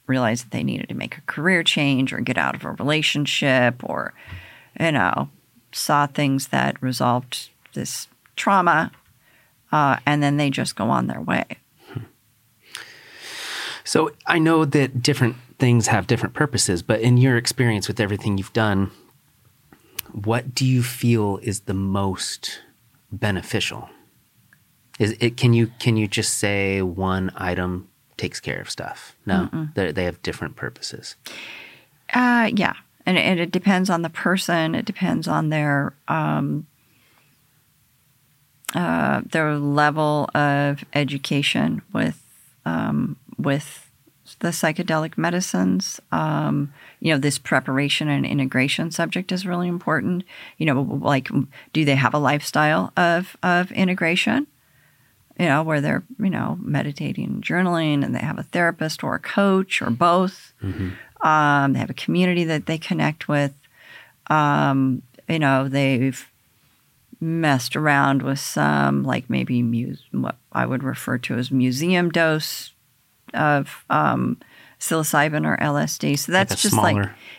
realized that they needed to make a career change or get out of a relationship or you know saw things that resolved this trauma, uh, and then they just go on their way. So I know that different things have different purposes, but in your experience with everything you've done, what do you feel is the most beneficial? Is it can you can you just say one item takes care of stuff? No, they they have different purposes. Uh, yeah, and, and it depends on the person. It depends on their um, uh, their level of education with um, with the psychedelic medicines. Um, you know, this preparation and integration subject is really important. You know, like, do they have a lifestyle of of integration? You know, where they're you know meditating, and journaling, and they have a therapist or a coach or both. Um, they have a community that they connect with. Um, you know, they've messed around with some, like maybe muse, what I would refer to as museum dose of um, psilocybin or LSD. So that's a just like,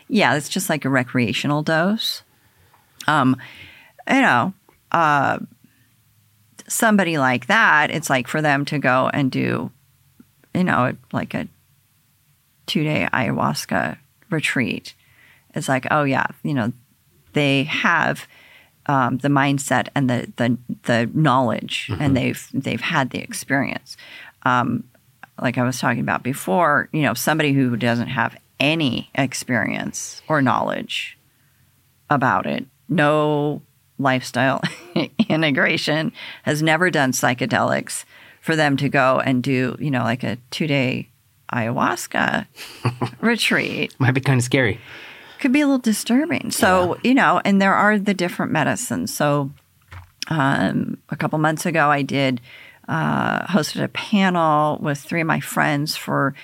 yeah, it's just like a recreational dose. Um, you know, uh, somebody like that, it's like for them to go and do, you know, like a two day ayahuasca retreat. It's like, oh yeah, you know, they have um, the mindset and the the, the knowledge, and they've they've had the experience. Um, like I was talking about before, you know, somebody who doesn't have any experience or knowledge about it, no lifestyle integration, has never done psychedelics, for them to go and do, you know, like a two day ayahuasca retreat Might be kind of scary. could be a little disturbing. So, you know, and there are the different medicines. So, um, a couple months ago, I did uh, hosted a panel with three of my friends for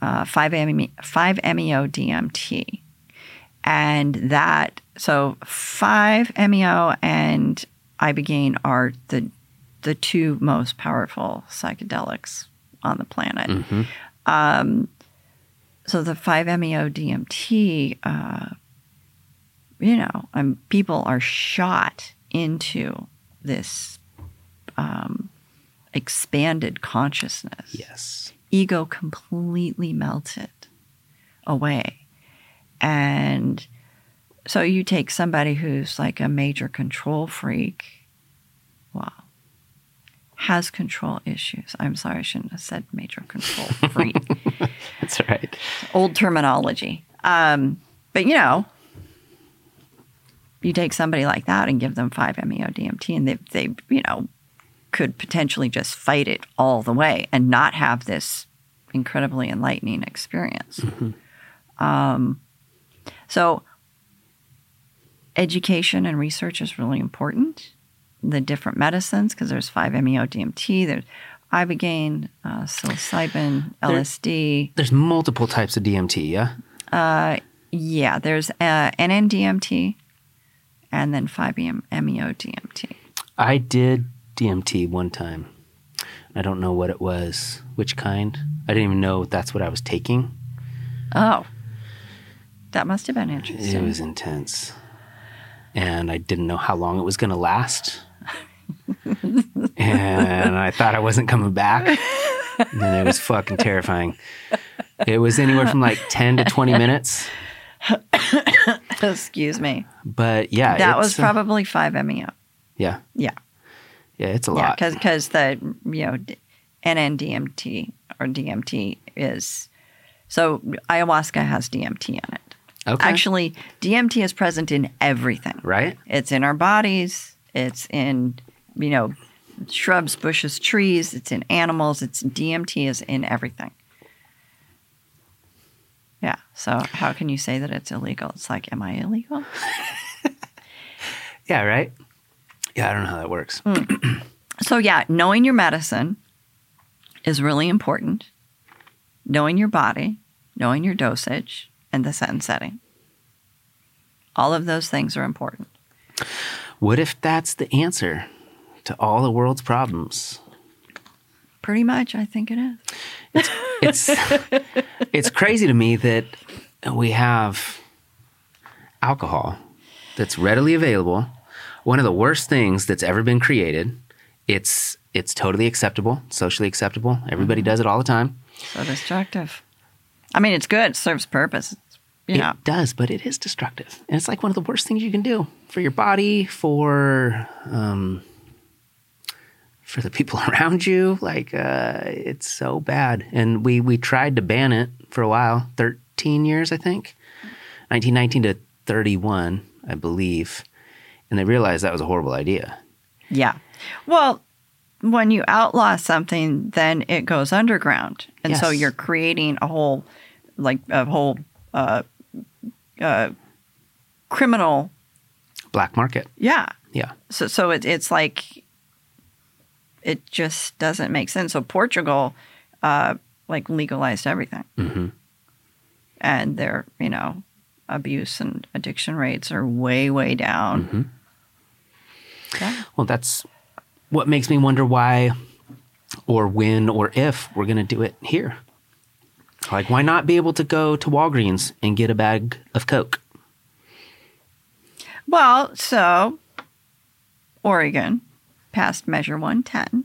uh, 5-ME, 5-MeO DMT. And that, so 5-MeO and Ibogaine are the, the two most powerful psychedelics on the planet. Um, so the 5-MeO DMT, uh, you know, um, people are shot into this um, expanded consciousness. Yes. Ego completely melted away. And so you take somebody who's like a major control freak, wow, has control issues. I'm sorry, I shouldn't have said major control freak That's right. old terminology. Um, but you know, you take somebody like that and give them five meo DMT, and they, they, you know, could potentially just fight it all the way and not have this incredibly enlightening experience. Um, so, education and research is really important. The different medicines, because there's five meo DMT, there's ibogaine, uh, psilocybin, LSD. There's multiple types of DMT, yeah? Yeah, there's uh, NNDMT and then 5-MeO DMT. I did DMT one time. I don't know what it was, which kind. I didn't even know that's what I was taking. Oh, that must have been interesting. It was intense. And I didn't know how long it was going to last. and I thought I wasn't coming back. And it was fucking terrifying. It was anywhere from like 10 to 20 minutes. Excuse me. But yeah, That was uh, probably 5-MeO. yeah, Yeah, yeah, it's a yeah, lot. because the you know NNDMT or DMT is so ayahuasca has DMT in it. Okay. Actually, DMT is present in everything. right? It's in our bodies. It's in, you know, shrubs, bushes, trees. It's in animals. It's DMT is in everything. Yeah. So how can you say that it's illegal? It's like, am I illegal? Yeah, right? Yeah, I don't know how that works. Hmm. So yeah, knowing your medicine is really important. Knowing your body, knowing your dosage, and the set and setting. All of those things are important. What if that's the answer to all the world's problems? Pretty much, I think it is. It's it's crazy to me that we have alcohol that's readily available. One of the worst things that's ever been created. It's it's totally acceptable, socially acceptable. Everybody does it all the time. So destructive. I mean, it's good. It serves purpose. It does, but it is destructive, and it's like one of the worst things you can do for your body, for um, for the people around you. Like uh, it's so bad, and we we tried to ban it for a while, thirteen years, I think, nineteen nineteen to thirty one, I believe, and they realized that was a horrible idea. Yeah. Well, when you outlaw something, then it goes underground, and so you're creating a whole, like a whole, uh, uh, criminal. Black market. Yeah. Yeah. So so it, it's like, it just doesn't make sense. So Portugal, uh, like legalized everything, hmm and their you know abuse and addiction rates are way way down. Mhm. Yeah. Well, that's what makes me wonder why or when or if we're going to do it here. Like, why not be able to go to Walgreens and get a bag of Coke? Well, so Oregon passed Measure 110,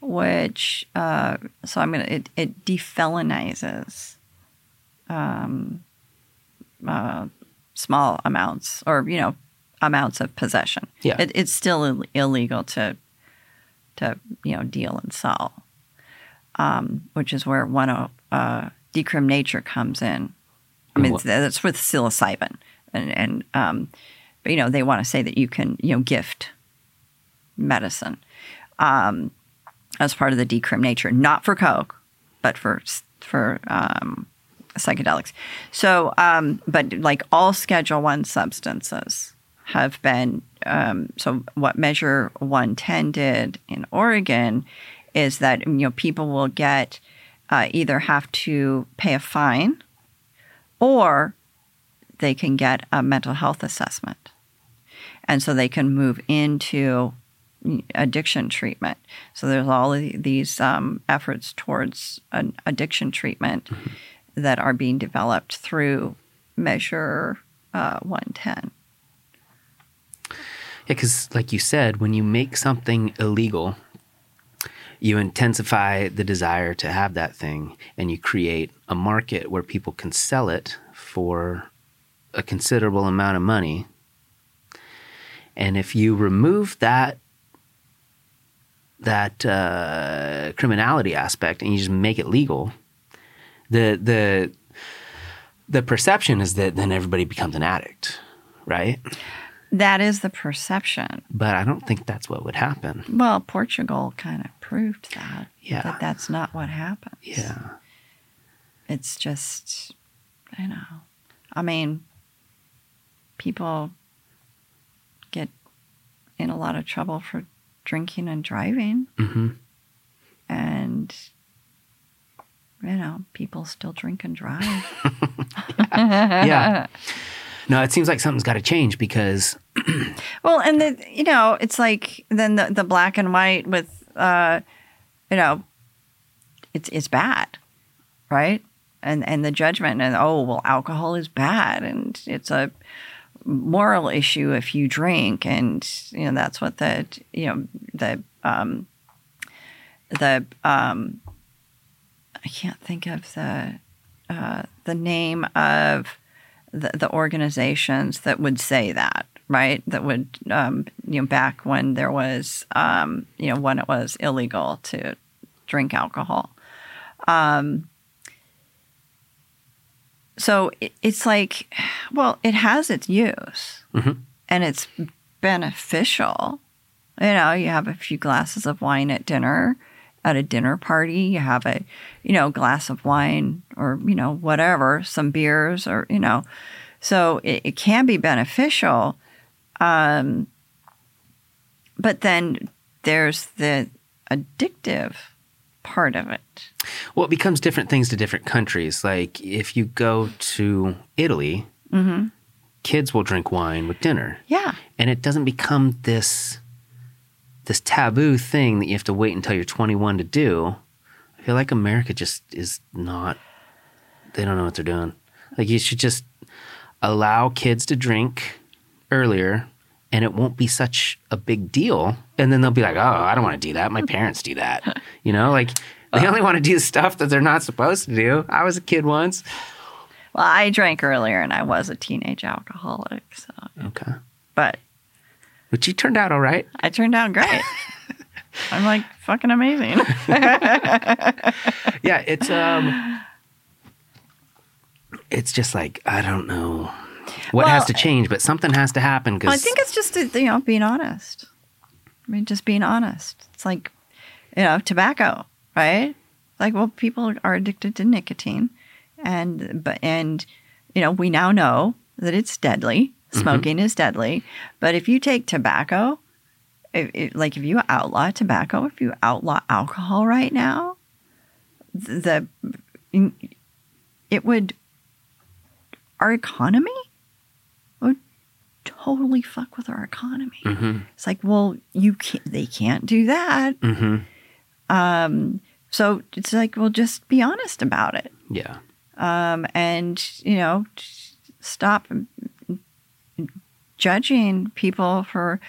which, uh, so I'm going to, it, it defelonizes um, uh, small amounts or, you know, amounts of possession. Yeah. It, it's still Ill- illegal to, to, you know, deal and sell, um, which is where one, uh, decrim nature comes in. I mean, that's with psilocybin, and and um, but you know they want to say that you can you know gift medicine um, as part of the decrim nature, not for coke, but for for um, psychedelics. So, um, but like all Schedule One substances have been. Um, so, what Measure One Ten did in Oregon is that you know people will get uh, either have to pay a fine or they can get a mental health assessment. And so they can move into addiction treatment. So there's all of these um, efforts towards an addiction treatment that are being developed through Measure uh, 110. Yeah, because, like you said, when you make something illegal, you intensify the desire to have that thing and you create a market where people can sell it for a considerable amount of money. And if you remove that that uh, criminality aspect and you just make it legal, the the the perception is that then everybody becomes an addict, right? That is the perception. But I don't think that's what would happen. Well, Portugal kind of proved that. Yeah. That that's not what happens. Yeah. It's just, you know, I mean, people get in a lot of trouble for drinking and driving, hmm and you know, people still drink and drive. Yeah. No, it seems like something's got to change because Well, and the you know, it's like then the the black and white with uh, you know, it's it's bad, right? And and the judgment and oh well, alcohol is bad and it's a moral issue if you drink and you know that's what the you know the um the um I can't think of the uh, the name of the, the organizations that would say that, right? That would, um, you know, back when there was, um, you know, when it was illegal to drink alcohol. Um, so it, it's like, well, it has its use Mhm. and it's beneficial. You know, you have a few glasses of wine at dinner, at a dinner party, you have a, you know, glass of wine or, you know, whatever, some beers or, you know, so it, it can be beneficial. Um, but then there's the addictive part of it. well, it becomes different things to different countries. Like if you go to Italy, mm-hmm. kids will drink wine with dinner, Yeah. and it doesn't become this this taboo thing that you have to wait until you're 21 to do. I feel like America just is not. They don't know what they're doing. Like you should just allow kids to drink earlier and it won't be such a big deal. And then they'll be like, oh, I don't want to do that. My parents do that. You know, like they only want to do stuff that they're not supposed to do. I was a kid once. Well, I drank earlier and I was a teenage alcoholic. So, Okay. but But you turned out all right. I turned out great. I'm like fucking amazing. Yeah, it's um it's just like I don't know what Well, has to change, but something has to happen cuz I think it's just you know being honest. I mean, just being honest. It's like, you know, tobacco, right? Like, well, people are addicted to nicotine, and but and you know, we now know that it's deadly. Smoking is deadly, but if you take tobacco, if, if- like if you outlaw tobacco, if you outlaw alcohol right now, the it would our economy would totally fuck with our economy. Mm-hmm. It's like, well, you can't. They can't do that. Mm-hmm. Um, so it's like, well, just be honest about it, Yeah. um, and you know, stop judging people for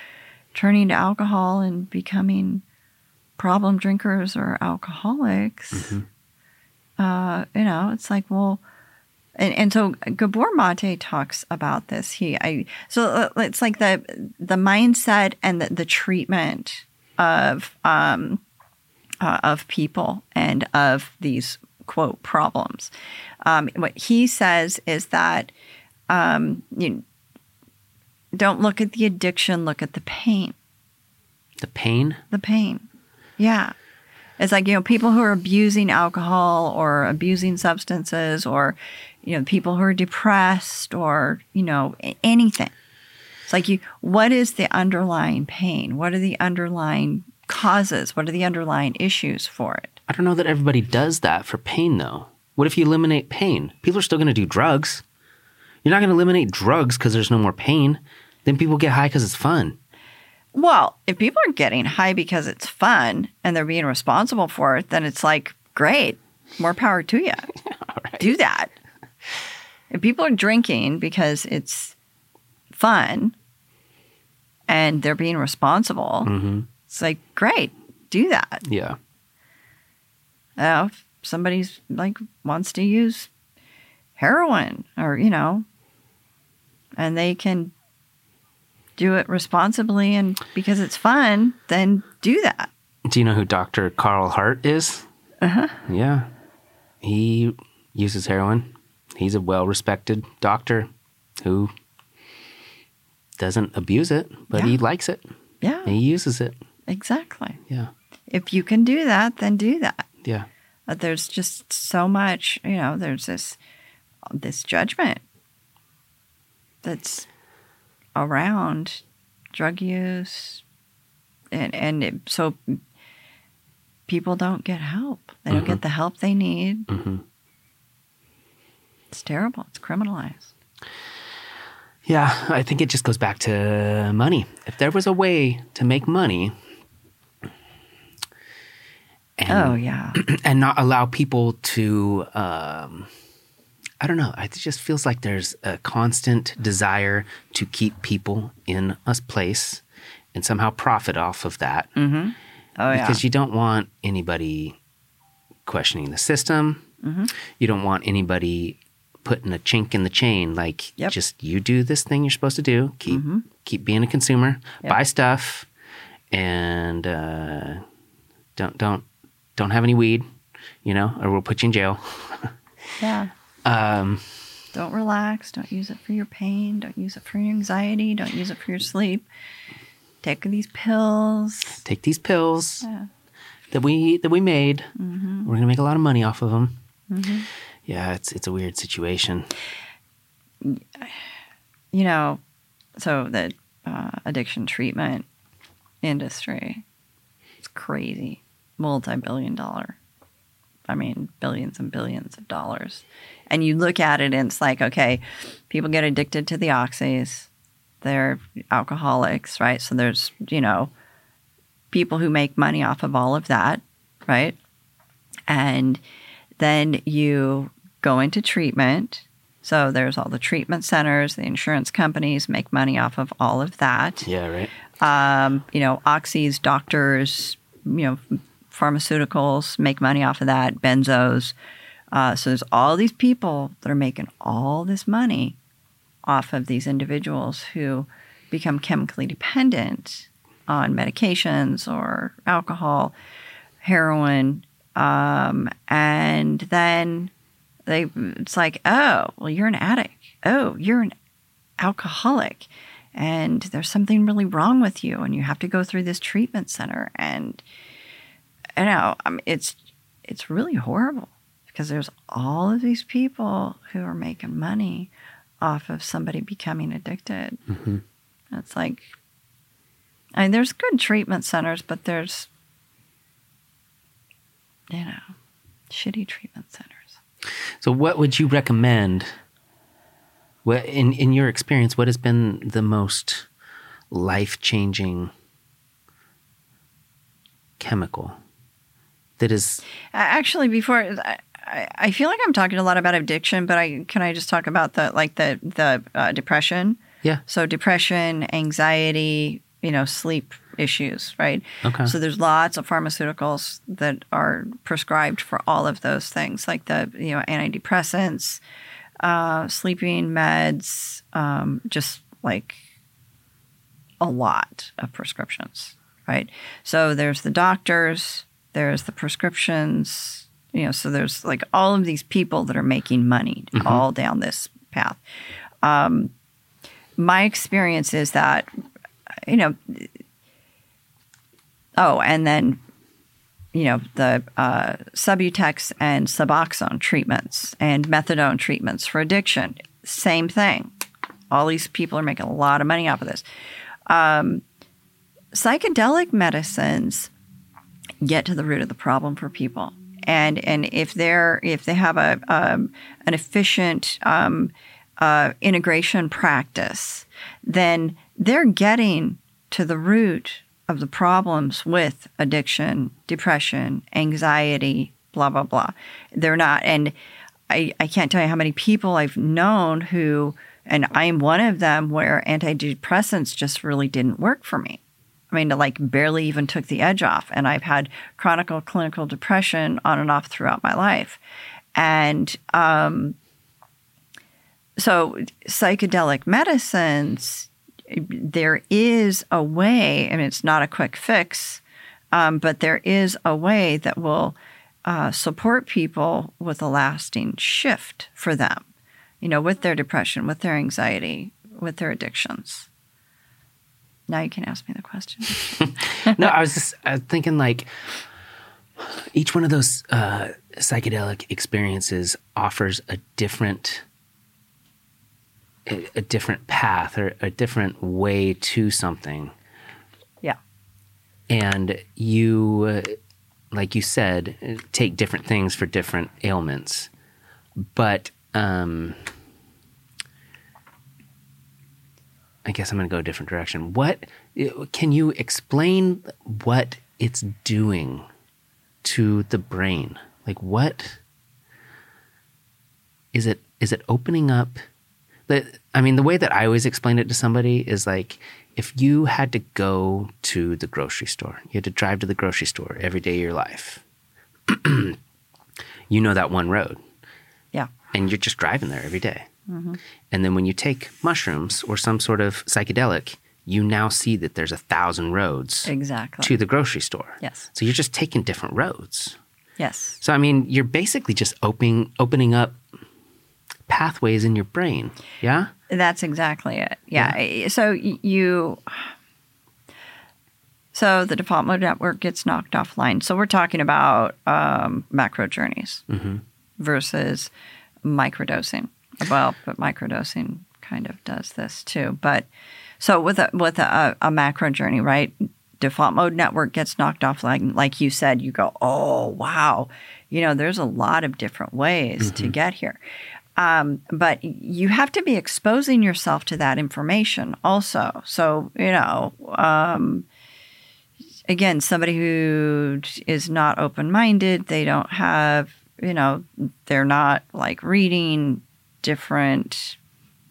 turning to alcohol and becoming problem drinkers or alcoholics. Uh, you know, it's like, well, and, and so Gabor Mate talks about this. He, I, so uh, it's like the the mindset and the, the treatment of um, uh, of people and of these quote problems. Um, what he says is that um, you don't look at the addiction, look at the pain. The pain. The pain, yeah. It's like you know people who are abusing alcohol or abusing substances, or you know people who are depressed, or you know anything. It's like you. What is the underlying pain? What are the underlying causes? What are the underlying issues for it? I don't know that everybody does that for pain, though. What if you eliminate pain? People are still going to do drugs. You're not going to eliminate drugs because there's no more pain. Then people get high because it's fun. Well, if people are getting high because it's fun and they're being responsible for it, then it's like, great, more power to you. Do that. If people are drinking because it's fun and they're being responsible, Mm-hmm. it's like, great, do that. Yeah. Uh, if somebody's like wants to use heroin or, you know, and they can do it responsibly and because it's fun, then do that. Do you know who Dr. Carl Hart is? Uh huh. Yeah. He uses heroin. He's a well respected doctor who doesn't abuse it, but he likes it. Yeah, He uses it. exactly. Yeah. If you can do that, then do that. Yeah. But there's just so much, you know, there's this this judgment that's around drug use and and it, so people don't get help. They don't get the help they need. hmm It's terrible. It's criminalized. Yeah. I think it just goes back to money. If there was a way to make money and, oh yeah. and not allow people to, um, I don't know. It just feels like there's a constant desire to keep people in a place and somehow profit off of that. Mm-hmm. Oh yeah. because you don't want anybody questioning the system. Mm-hmm. You don't want anybody putting a chink in the chain. Like, Yep. just you do this thing you're supposed to do. Keep Mhm. keep being a consumer. Yep. Buy stuff, and uh, don't don't don't have any weed. You know, or we'll put you in jail. yeah. Um, Don't relax. Don't use it for your pain. Don't use it for your anxiety. Don't use it for your sleep. Take these pills. take these pills Yeah. that we that we made. Mm-hmm. We're gonna make a lot of money off of them. Mhm. Yeah, it's it's a weird situation. you know, so the uh, addiction treatment industry is crazy, multi-billion dollar. I mean, billions and billions of dollars. And you look at it and it's like, okay, people get addicted to the oxys. They're alcoholics, right? So there's, you know, people who make money off of all of that, right? And then you go into treatment. So there's all the treatment centers, the insurance companies make money off of all of that. Yeah, right. Um, you know, oxys, doctors, you know, pharmaceuticals make money off of that, benzos. Uh, so there's all these people that are making all this money off of these individuals who become chemically dependent on medications or alcohol, heroin, um, and then they it's like, oh, well, you're an addict. Oh, you're an alcoholic, and there's something really wrong with you and you have to go through this treatment center. And you know mean, it's it's really horrible because there's all of these people who are making money off of somebody becoming addicted Mm-hmm. it's like i mean there's good treatment centers but there's you know shitty treatment centers So, what would you recommend? What, in in your experience, what has been the most life changing chemical that is? Actually, before I, I feel like I'm talking a lot about addiction, but I can I just talk about the like the the uh, depression. Yeah. So depression, anxiety, you know, sleep issues, right? Okay. So there's lots of pharmaceuticals that are prescribed for all of those things, like the you know antidepressants, uh, sleeping meds, um, just like a lot of prescriptions, right? So there's the doctors, there's the prescriptions, you know, so there's like all of these people that are making money all down this path. Um, my experience is that, you know, oh, and then, you know, the uh, Subutex and Suboxone treatments and methadone treatments for addiction, same thing. All these people are making a lot of money off of this. Um, psychedelic medicines get to the root of the problem for people. And and if they're if they have a um, an efficient um, uh, integration practice, then they're getting to the root of the problems with addiction, depression, anxiety, blah blah blah. They're not, and I I can't tell you how many people I've known who, and I'm one of them, where antidepressants just really didn't work for me. I mean, like barely even took the edge off. And I've had chronic clinical depression on and off throughout my life. And um, so, psychedelic medicines, there is a way, and it's not a quick fix, um, but there is a way that will uh, support people with a lasting shift for them, you know, with their depression, with their anxiety, with their addictions. Now you can ask me the question. no, I was just I was thinking like each one of those uh, psychedelic experiences offers a different a, a different path or a different way to something. yeah. and you uh, like you said uh, take different things for different ailments but um i guess i'm going to go a different direction what uh, can you explain what it's doing to the brain like what is it is it opening up the I mean the way that I always explain it to somebody is like if you had to go to the grocery store, you had to drive to the grocery store every day of your life. you know that one road Yeah. and you're just driving there every day. And then when you take mushrooms or some sort of psychedelic, you now see that there's a thousand roads Exactly. to the grocery store. Yes. So you're just taking different roads. yes. So I mean, you're basically just opening opening up pathways in your brain. Yeah? That's exactly it. Yeah. So you. So the default mode network gets knocked offline. So we're talking about um, macro journeys versus microdosing. Well, but microdosing kind of does this too. But so with a with a, a macro journey, right? Default mode network gets knocked off. Like like you said, you go, oh wow, you know, there's a lot of different ways to get here. Um, but you have to be exposing yourself to that information also. So you know, um, again, somebody who is not open minded, they don't have, you know, they're not like reading different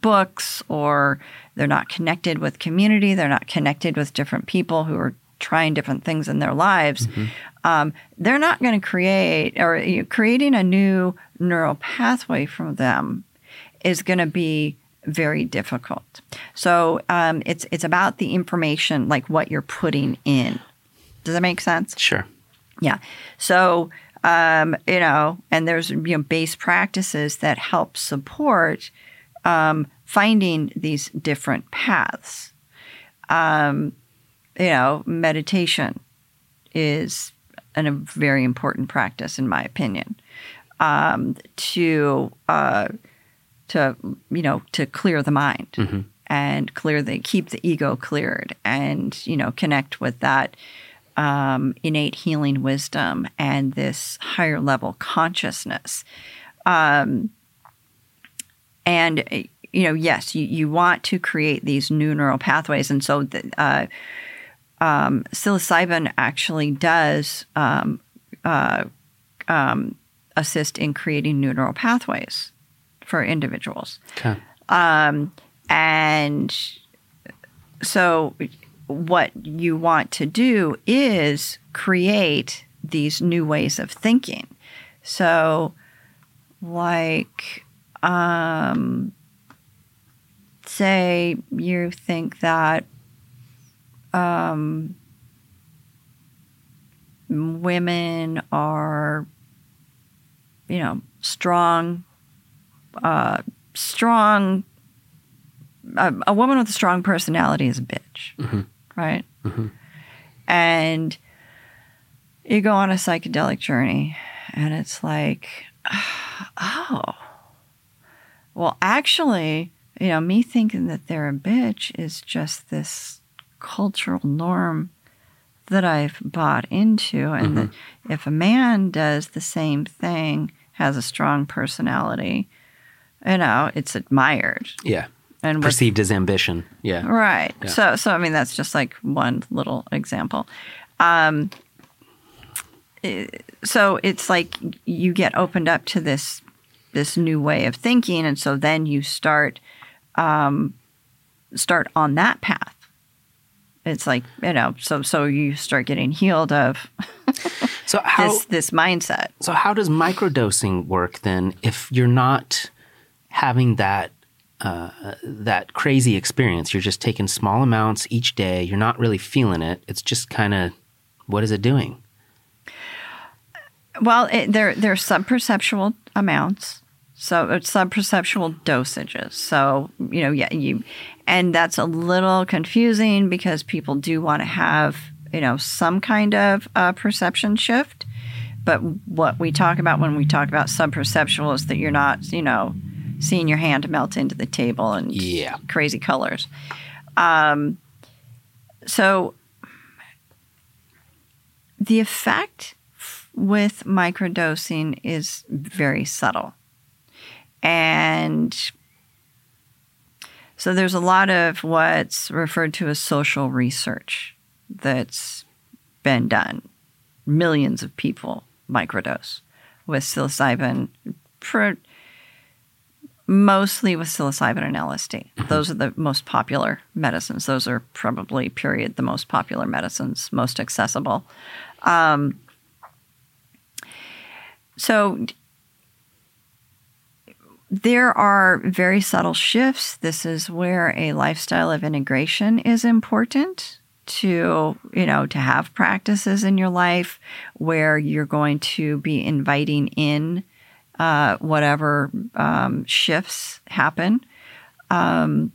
books or they're not connected with community, they're not connected with different people who are trying different things in their lives. Um, they're not going to create or you know, creating a new neural pathway for them is going to be very difficult. So um, it's it's about the information, like what you're putting in. Does that make sense? Sure. Yeah. So, um, you know, and there's you know base practices that help support um, finding these different paths. Um, you know, meditation is an, a very important practice, in my opinion, um, to uh, to you know to clear the mind Mm-hmm. and clear the keep the ego cleared, and you know connect with that um, innate healing wisdom and this higher level consciousness. Um, and you know, yes, you, you want to create these new neural pathways, and so the, uh, um, psilocybin actually does um, uh, um, assist in creating new neural pathways for individuals. Okay. And so, what you want to do is create these new ways of thinking. So, like, um, say you think that um, women are, you know, strong, uh, strong a, a woman with a strong personality is a bitch, right? Mm-hmm. And you go on a psychedelic journey, and it's like, oh, well, actually, you know, me thinking that they're a bitch is just this cultural norm that I've bought into, and that mm-hmm. if a man does the same thing, has a strong personality, you know, it's admired. Yeah. And with Perceived as ambition. Yeah. Right. Yeah. So, so I mean, that's just like one little example. Um, eh, so it's like you get opened up to this this new way of thinking, and so then you start um, start on that path. It's like you know, so so you start getting healed of So how this this mindset. so how does microdosing work then if you're not having that uh, that crazy experience? You're just taking small amounts each day. You're not really feeling it. It's just kind of what is it doing? Well, it, they're they're subperceptual amounts, so it's subperceptual dosages. So you know, yeah, you, and that's a little confusing because people do want to have you know some kind of uh, perception shift. But what we talk about when we talk about subperceptual is that you're not you know seeing your hand melt into the table and Yeah. crazy colors. Um, so the effect with microdosing is very subtle. And so there's a lot of what's referred to as social research that's been done. Millions of people microdose with psilocybin, mostly with psilocybin and LSD. Those are the most popular medicines. Those are probably, period, the most popular medicines, most accessible. Um, so there are very subtle shifts. This is where a lifestyle of integration is important to, you know, to have practices in your life where you're going to be inviting in uh, whatever um, shifts happen. Um,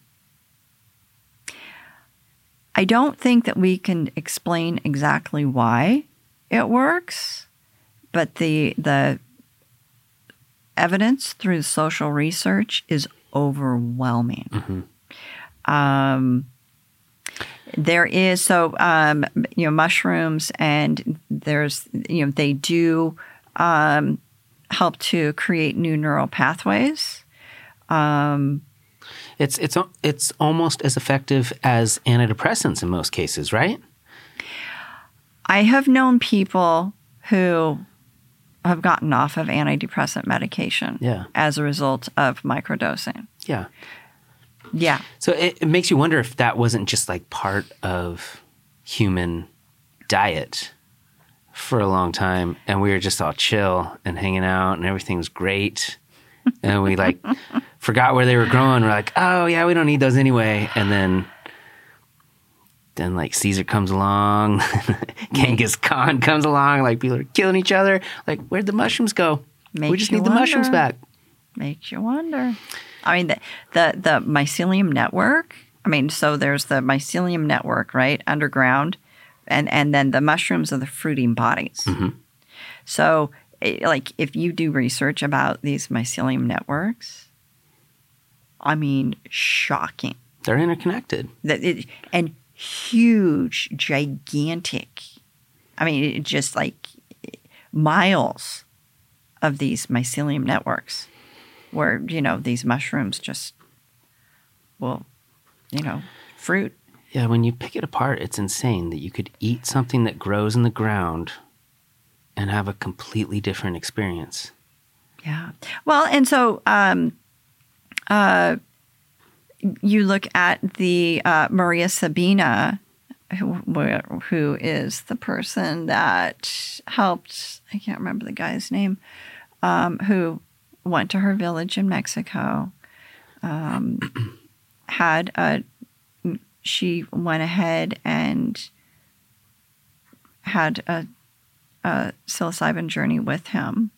I don't think that we can explain exactly why it works, but the the evidence through social research is overwhelming. Um, there is so um, you know mushrooms and there's you know they do um, help to create new neural pathways. Um, it's it's it's almost as effective as antidepressants in most cases, right? I have known people who have gotten off of antidepressant medication Yeah. as a result of microdosing. Yeah. Yeah. So it, it makes you wonder if that wasn't just like part of human diet for a long time, and we were just all chill and hanging out, and everything was great, and we like forgot where they were growing. We're like, oh yeah, we don't need those anyway, and then. Then like Caesar comes along, Genghis Khan comes along, like people are killing each other. Like, where'd the mushrooms go? we just need the mushrooms back. Makes you wonder. I mean, the, the, the mycelium network, I mean, so there's the mycelium network, right, underground, and, and then the mushrooms are the fruiting bodies. So, eh, like, if you do research about these mycelium networks, I mean, shocking. They're interconnected. That it, and huge, gigantic. I mean, it just like miles of these mycelium networks, where you know these mushrooms just will, you know, fruit. Yeah, when you pick it apart, it's insane that you could eat something that grows in the ground and have a completely different experience. Yeah. Well, and so um, uh, you look at the uh, Maria Sabina, who, who is the person that helped, I can't remember the guy's name, um, who went to her village in Mexico, um, had a, she went ahead and had a, a psilocybin journey with him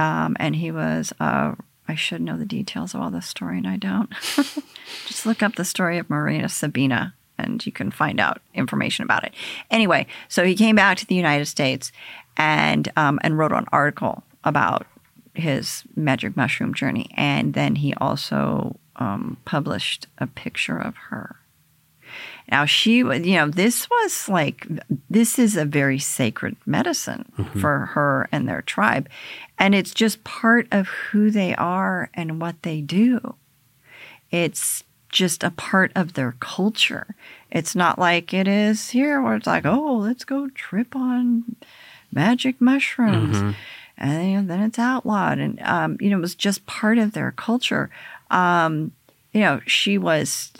um, and he was uh, I should know the details of all this story, and I don't. Just look up the story of Maria Sabina, and you can find out information about it. Anyway, so he came back to the United States and um, and wrote an article about his magic mushroom journey, and then he also um, published a picture of her. Now she you know, this was like this is a very sacred medicine for her and their tribe, and it's just part of who they are and what they do. It's just a part of their culture. It's not like it is here where it's like, oh, let's go trip on magic mushrooms. And then it's outlawed. And, um, you know, it was just part of their culture. Um, you know, she was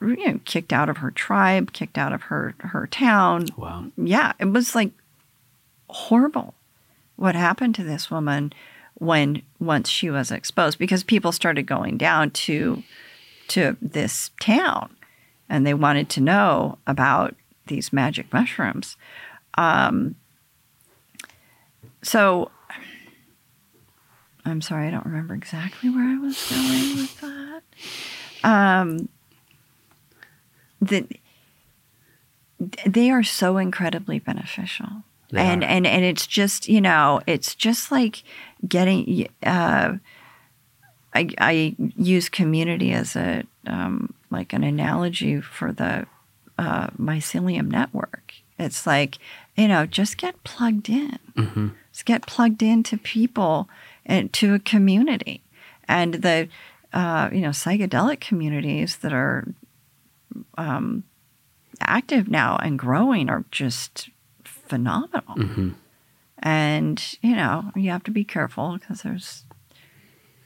you know, kicked out of her tribe, kicked out of her her town. Wow. Yeah, it was like horrible what happened to this woman when once she was exposed because people started going down to to this town and they wanted to know about these magic mushrooms. Um, so I'm sorry, I don't remember exactly where I was going with that. Um, that they are so incredibly beneficial. They and, are. and and it's just you know it's just like getting uh, I, I use community as a um, like an analogy for the uh, mycelium network. It's like you know just get plugged in, Mm-hmm. just get plugged into people and to a community, and the uh, you know psychedelic communities that are um, active now and growing are just phenomenal. Mm-hmm. And you know you have to be careful because there's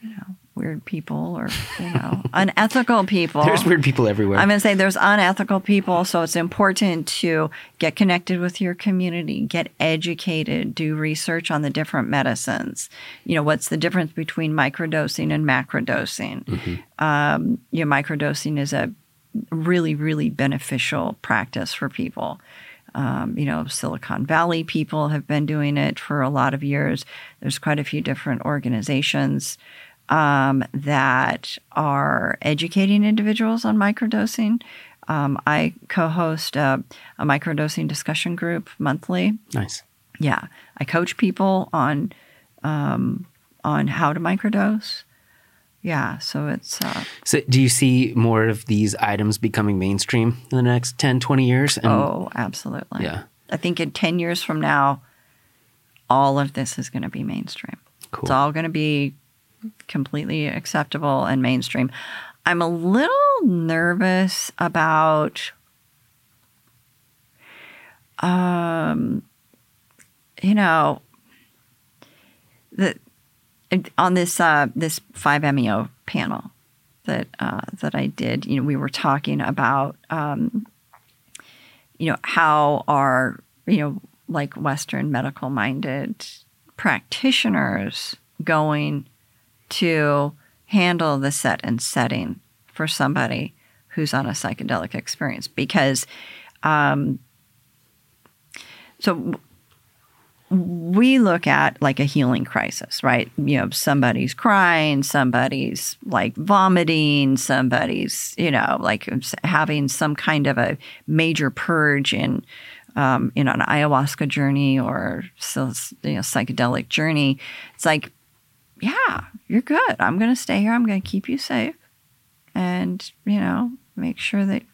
you know weird people or you know unethical people. There's weird people everywhere. I'm going to say there's unethical people, so it's important to get connected with your community, get educated, do research on the different medicines. You know, what's the difference between microdosing and macrodosing? Um, you know, microdosing is a really, really beneficial practice for people. Um, you know, Silicon Valley people have been doing it for a lot of years. There's quite a few different organizations um, that are educating individuals on microdosing. Um, I co-host a, a microdosing discussion group monthly. nice. Yeah, I coach people on um, on how to microdose. Yeah, so it's uh, So, do you see more of these items becoming mainstream in the next 10, 20 years? And oh, absolutely. Yeah. I think in ten years from now, all of this is going to be mainstream. Cool. It's all going to be completely acceptable and mainstream. I'm a little nervous about um you know the on this uh this 5MEO panel that uh that I did, you know, we were talking about um you know how our you know like western medical minded practitioners going to handle the set and setting for somebody who's on a psychedelic experience because um, so we look at like a healing crisis, right? You know, somebody's crying, somebody's like vomiting, somebody's, you know, like having some kind of a major purge in, um, you know, an ayahuasca journey or you know, psychedelic journey. It's like, yeah, you're good. I'm going to stay here. I'm going to keep you safe and, you know, make sure that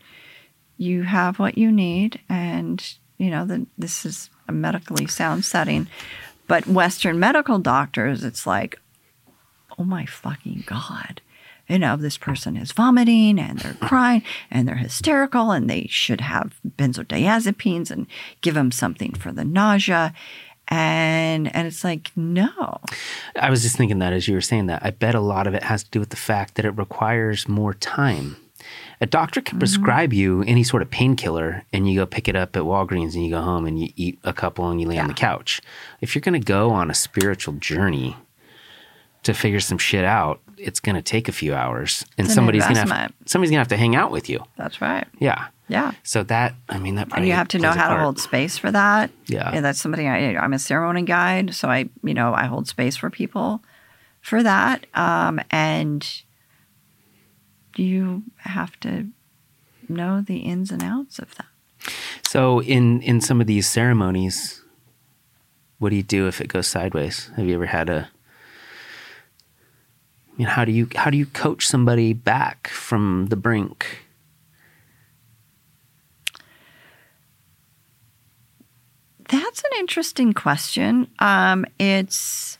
you have what you need and, you know, that this is a medically sound setting. But Western medical doctors, it's like, oh my fucking God. You know, this person is vomiting and they're crying and they're hysterical and they should have benzodiazepines and give them something for the nausea. And and it's like, no. I was just thinking that as you were saying that. I bet a lot of it has to do with the fact that it requires more time a doctor can mm-hmm. prescribe you any sort of painkiller and you go pick it up at Walgreens and you go home and you eat a couple and you lay yeah. on the couch. If you're going to go on a spiritual journey to figure some shit out, it's going to take a few hours and it's somebody's going to have somebody's going to have to hang out with you. That's right. Yeah. Yeah. So that I mean that and you have to know how to hold space for that. Yeah. yeah that's something I I'm a ceremony guide, so I you know I hold space for people for that. Um, and you have to know the ins and outs of that. So in in some of these ceremonies, what do you do if it goes sideways? Have you ever had a I mean, how do you how do you coach somebody back from the brink? That's an interesting question. Um, it's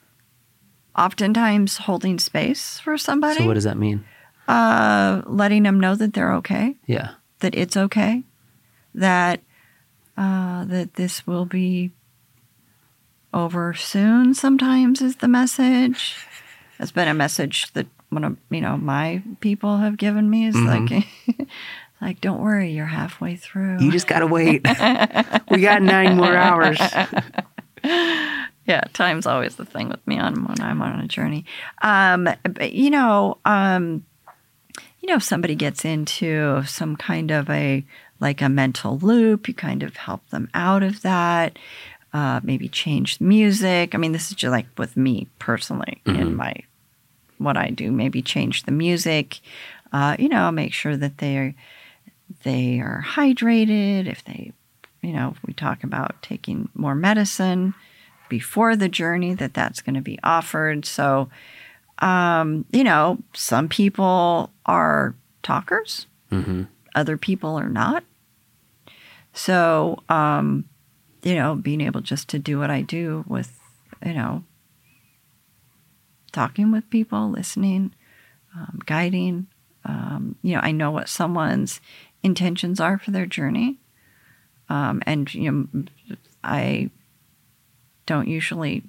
oftentimes holding space for somebody. So, what does that mean? Uh, letting them know that they're okay. Yeah. That it's okay. That uh, that this will be over soon. Sometimes is the message. It's been a message that one of you know my people have given me is mm-hmm. like. like, don't worry, you're halfway through. You just gotta wait. we got nine more hours. yeah, time's always the thing with me on when I'm on a journey. Um, but you know, um, you know, if somebody gets into some kind of a like a mental loop, you kind of help them out of that. Uh, maybe change the music. I mean, this is just like with me personally mm-hmm. in my what I do. Maybe change the music. Uh, you know, make sure that they're they are hydrated. If they, you know, if we talk about taking more medicine before the journey, that that's going to be offered. So um, you know, some people are talkers, mm-hmm. other people are not. So, um, you know, being able just to do what I do with, you know, talking with people, listening, um, guiding. Um, you know, I know what someone's intentions are for their journey. Um, and, you know, I don't usually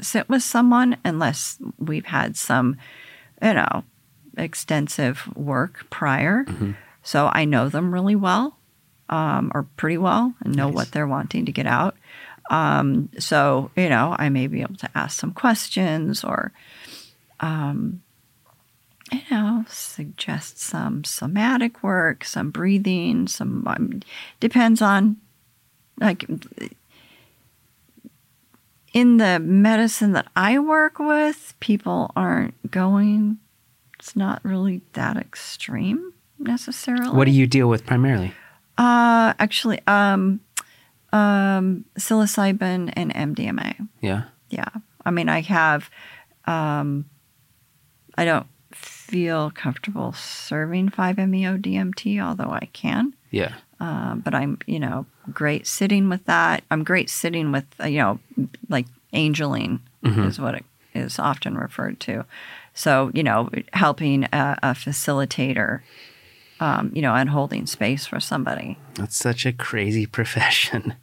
sit with someone unless we've had some, you know, extensive work prior. Mm-hmm. So I know them really well, um, or pretty well, and know nice. what they're wanting to get out. Um, so you know, I may be able to ask some questions or, um, you know, suggest some somatic work, some breathing, some um, depends on like in the medicine that I work with, people aren't going. It's not really that extreme necessarily. What do you deal with primarily? Uh, actually, um, um, psilocybin and MDMA. Yeah. Yeah. I mean, I have, um, I don't feel comfortable serving 5-MeO DMT, although I can. Yeah. Uh, but I'm, you know, great sitting with that. I'm great sitting with, you know, like angeling mm-hmm. is what it is often referred to. So, you know, helping a, a facilitator, um, you know, and holding space for somebody. That's such a crazy profession.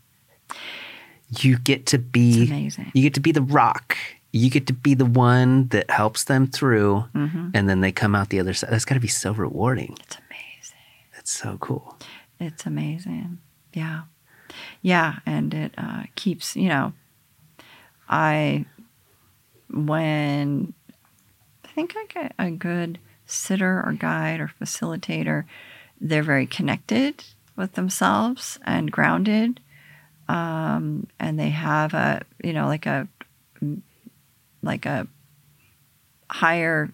You get to be amazing. You get to be the rock. You get to be the one that helps them through, mm-hmm. and then they come out the other side. That's got to be so rewarding. It's amazing. That's so cool. It's amazing. Yeah. Yeah. And it uh, keeps, you know, I, when think I get a good sitter or guide or facilitator, they're very connected with themselves and grounded. um, and they have a you know like a like a higher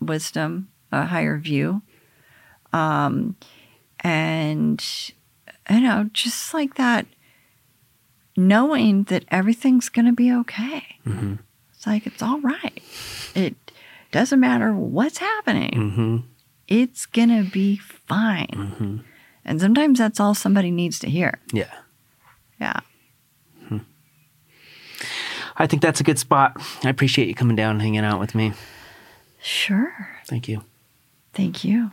wisdom, a higher view, um, and you know just like that, knowing that everything's going to be okay. Mm-hmm. It's like it's all right. It doesn't matter what's happening. Mm-hmm. It's going to be fine. Mm-hmm. And sometimes that's all somebody needs to hear. Yeah. Yeah. I think that's a good spot. I appreciate you coming down and hanging out with me. Sure. Thank you. Thank you.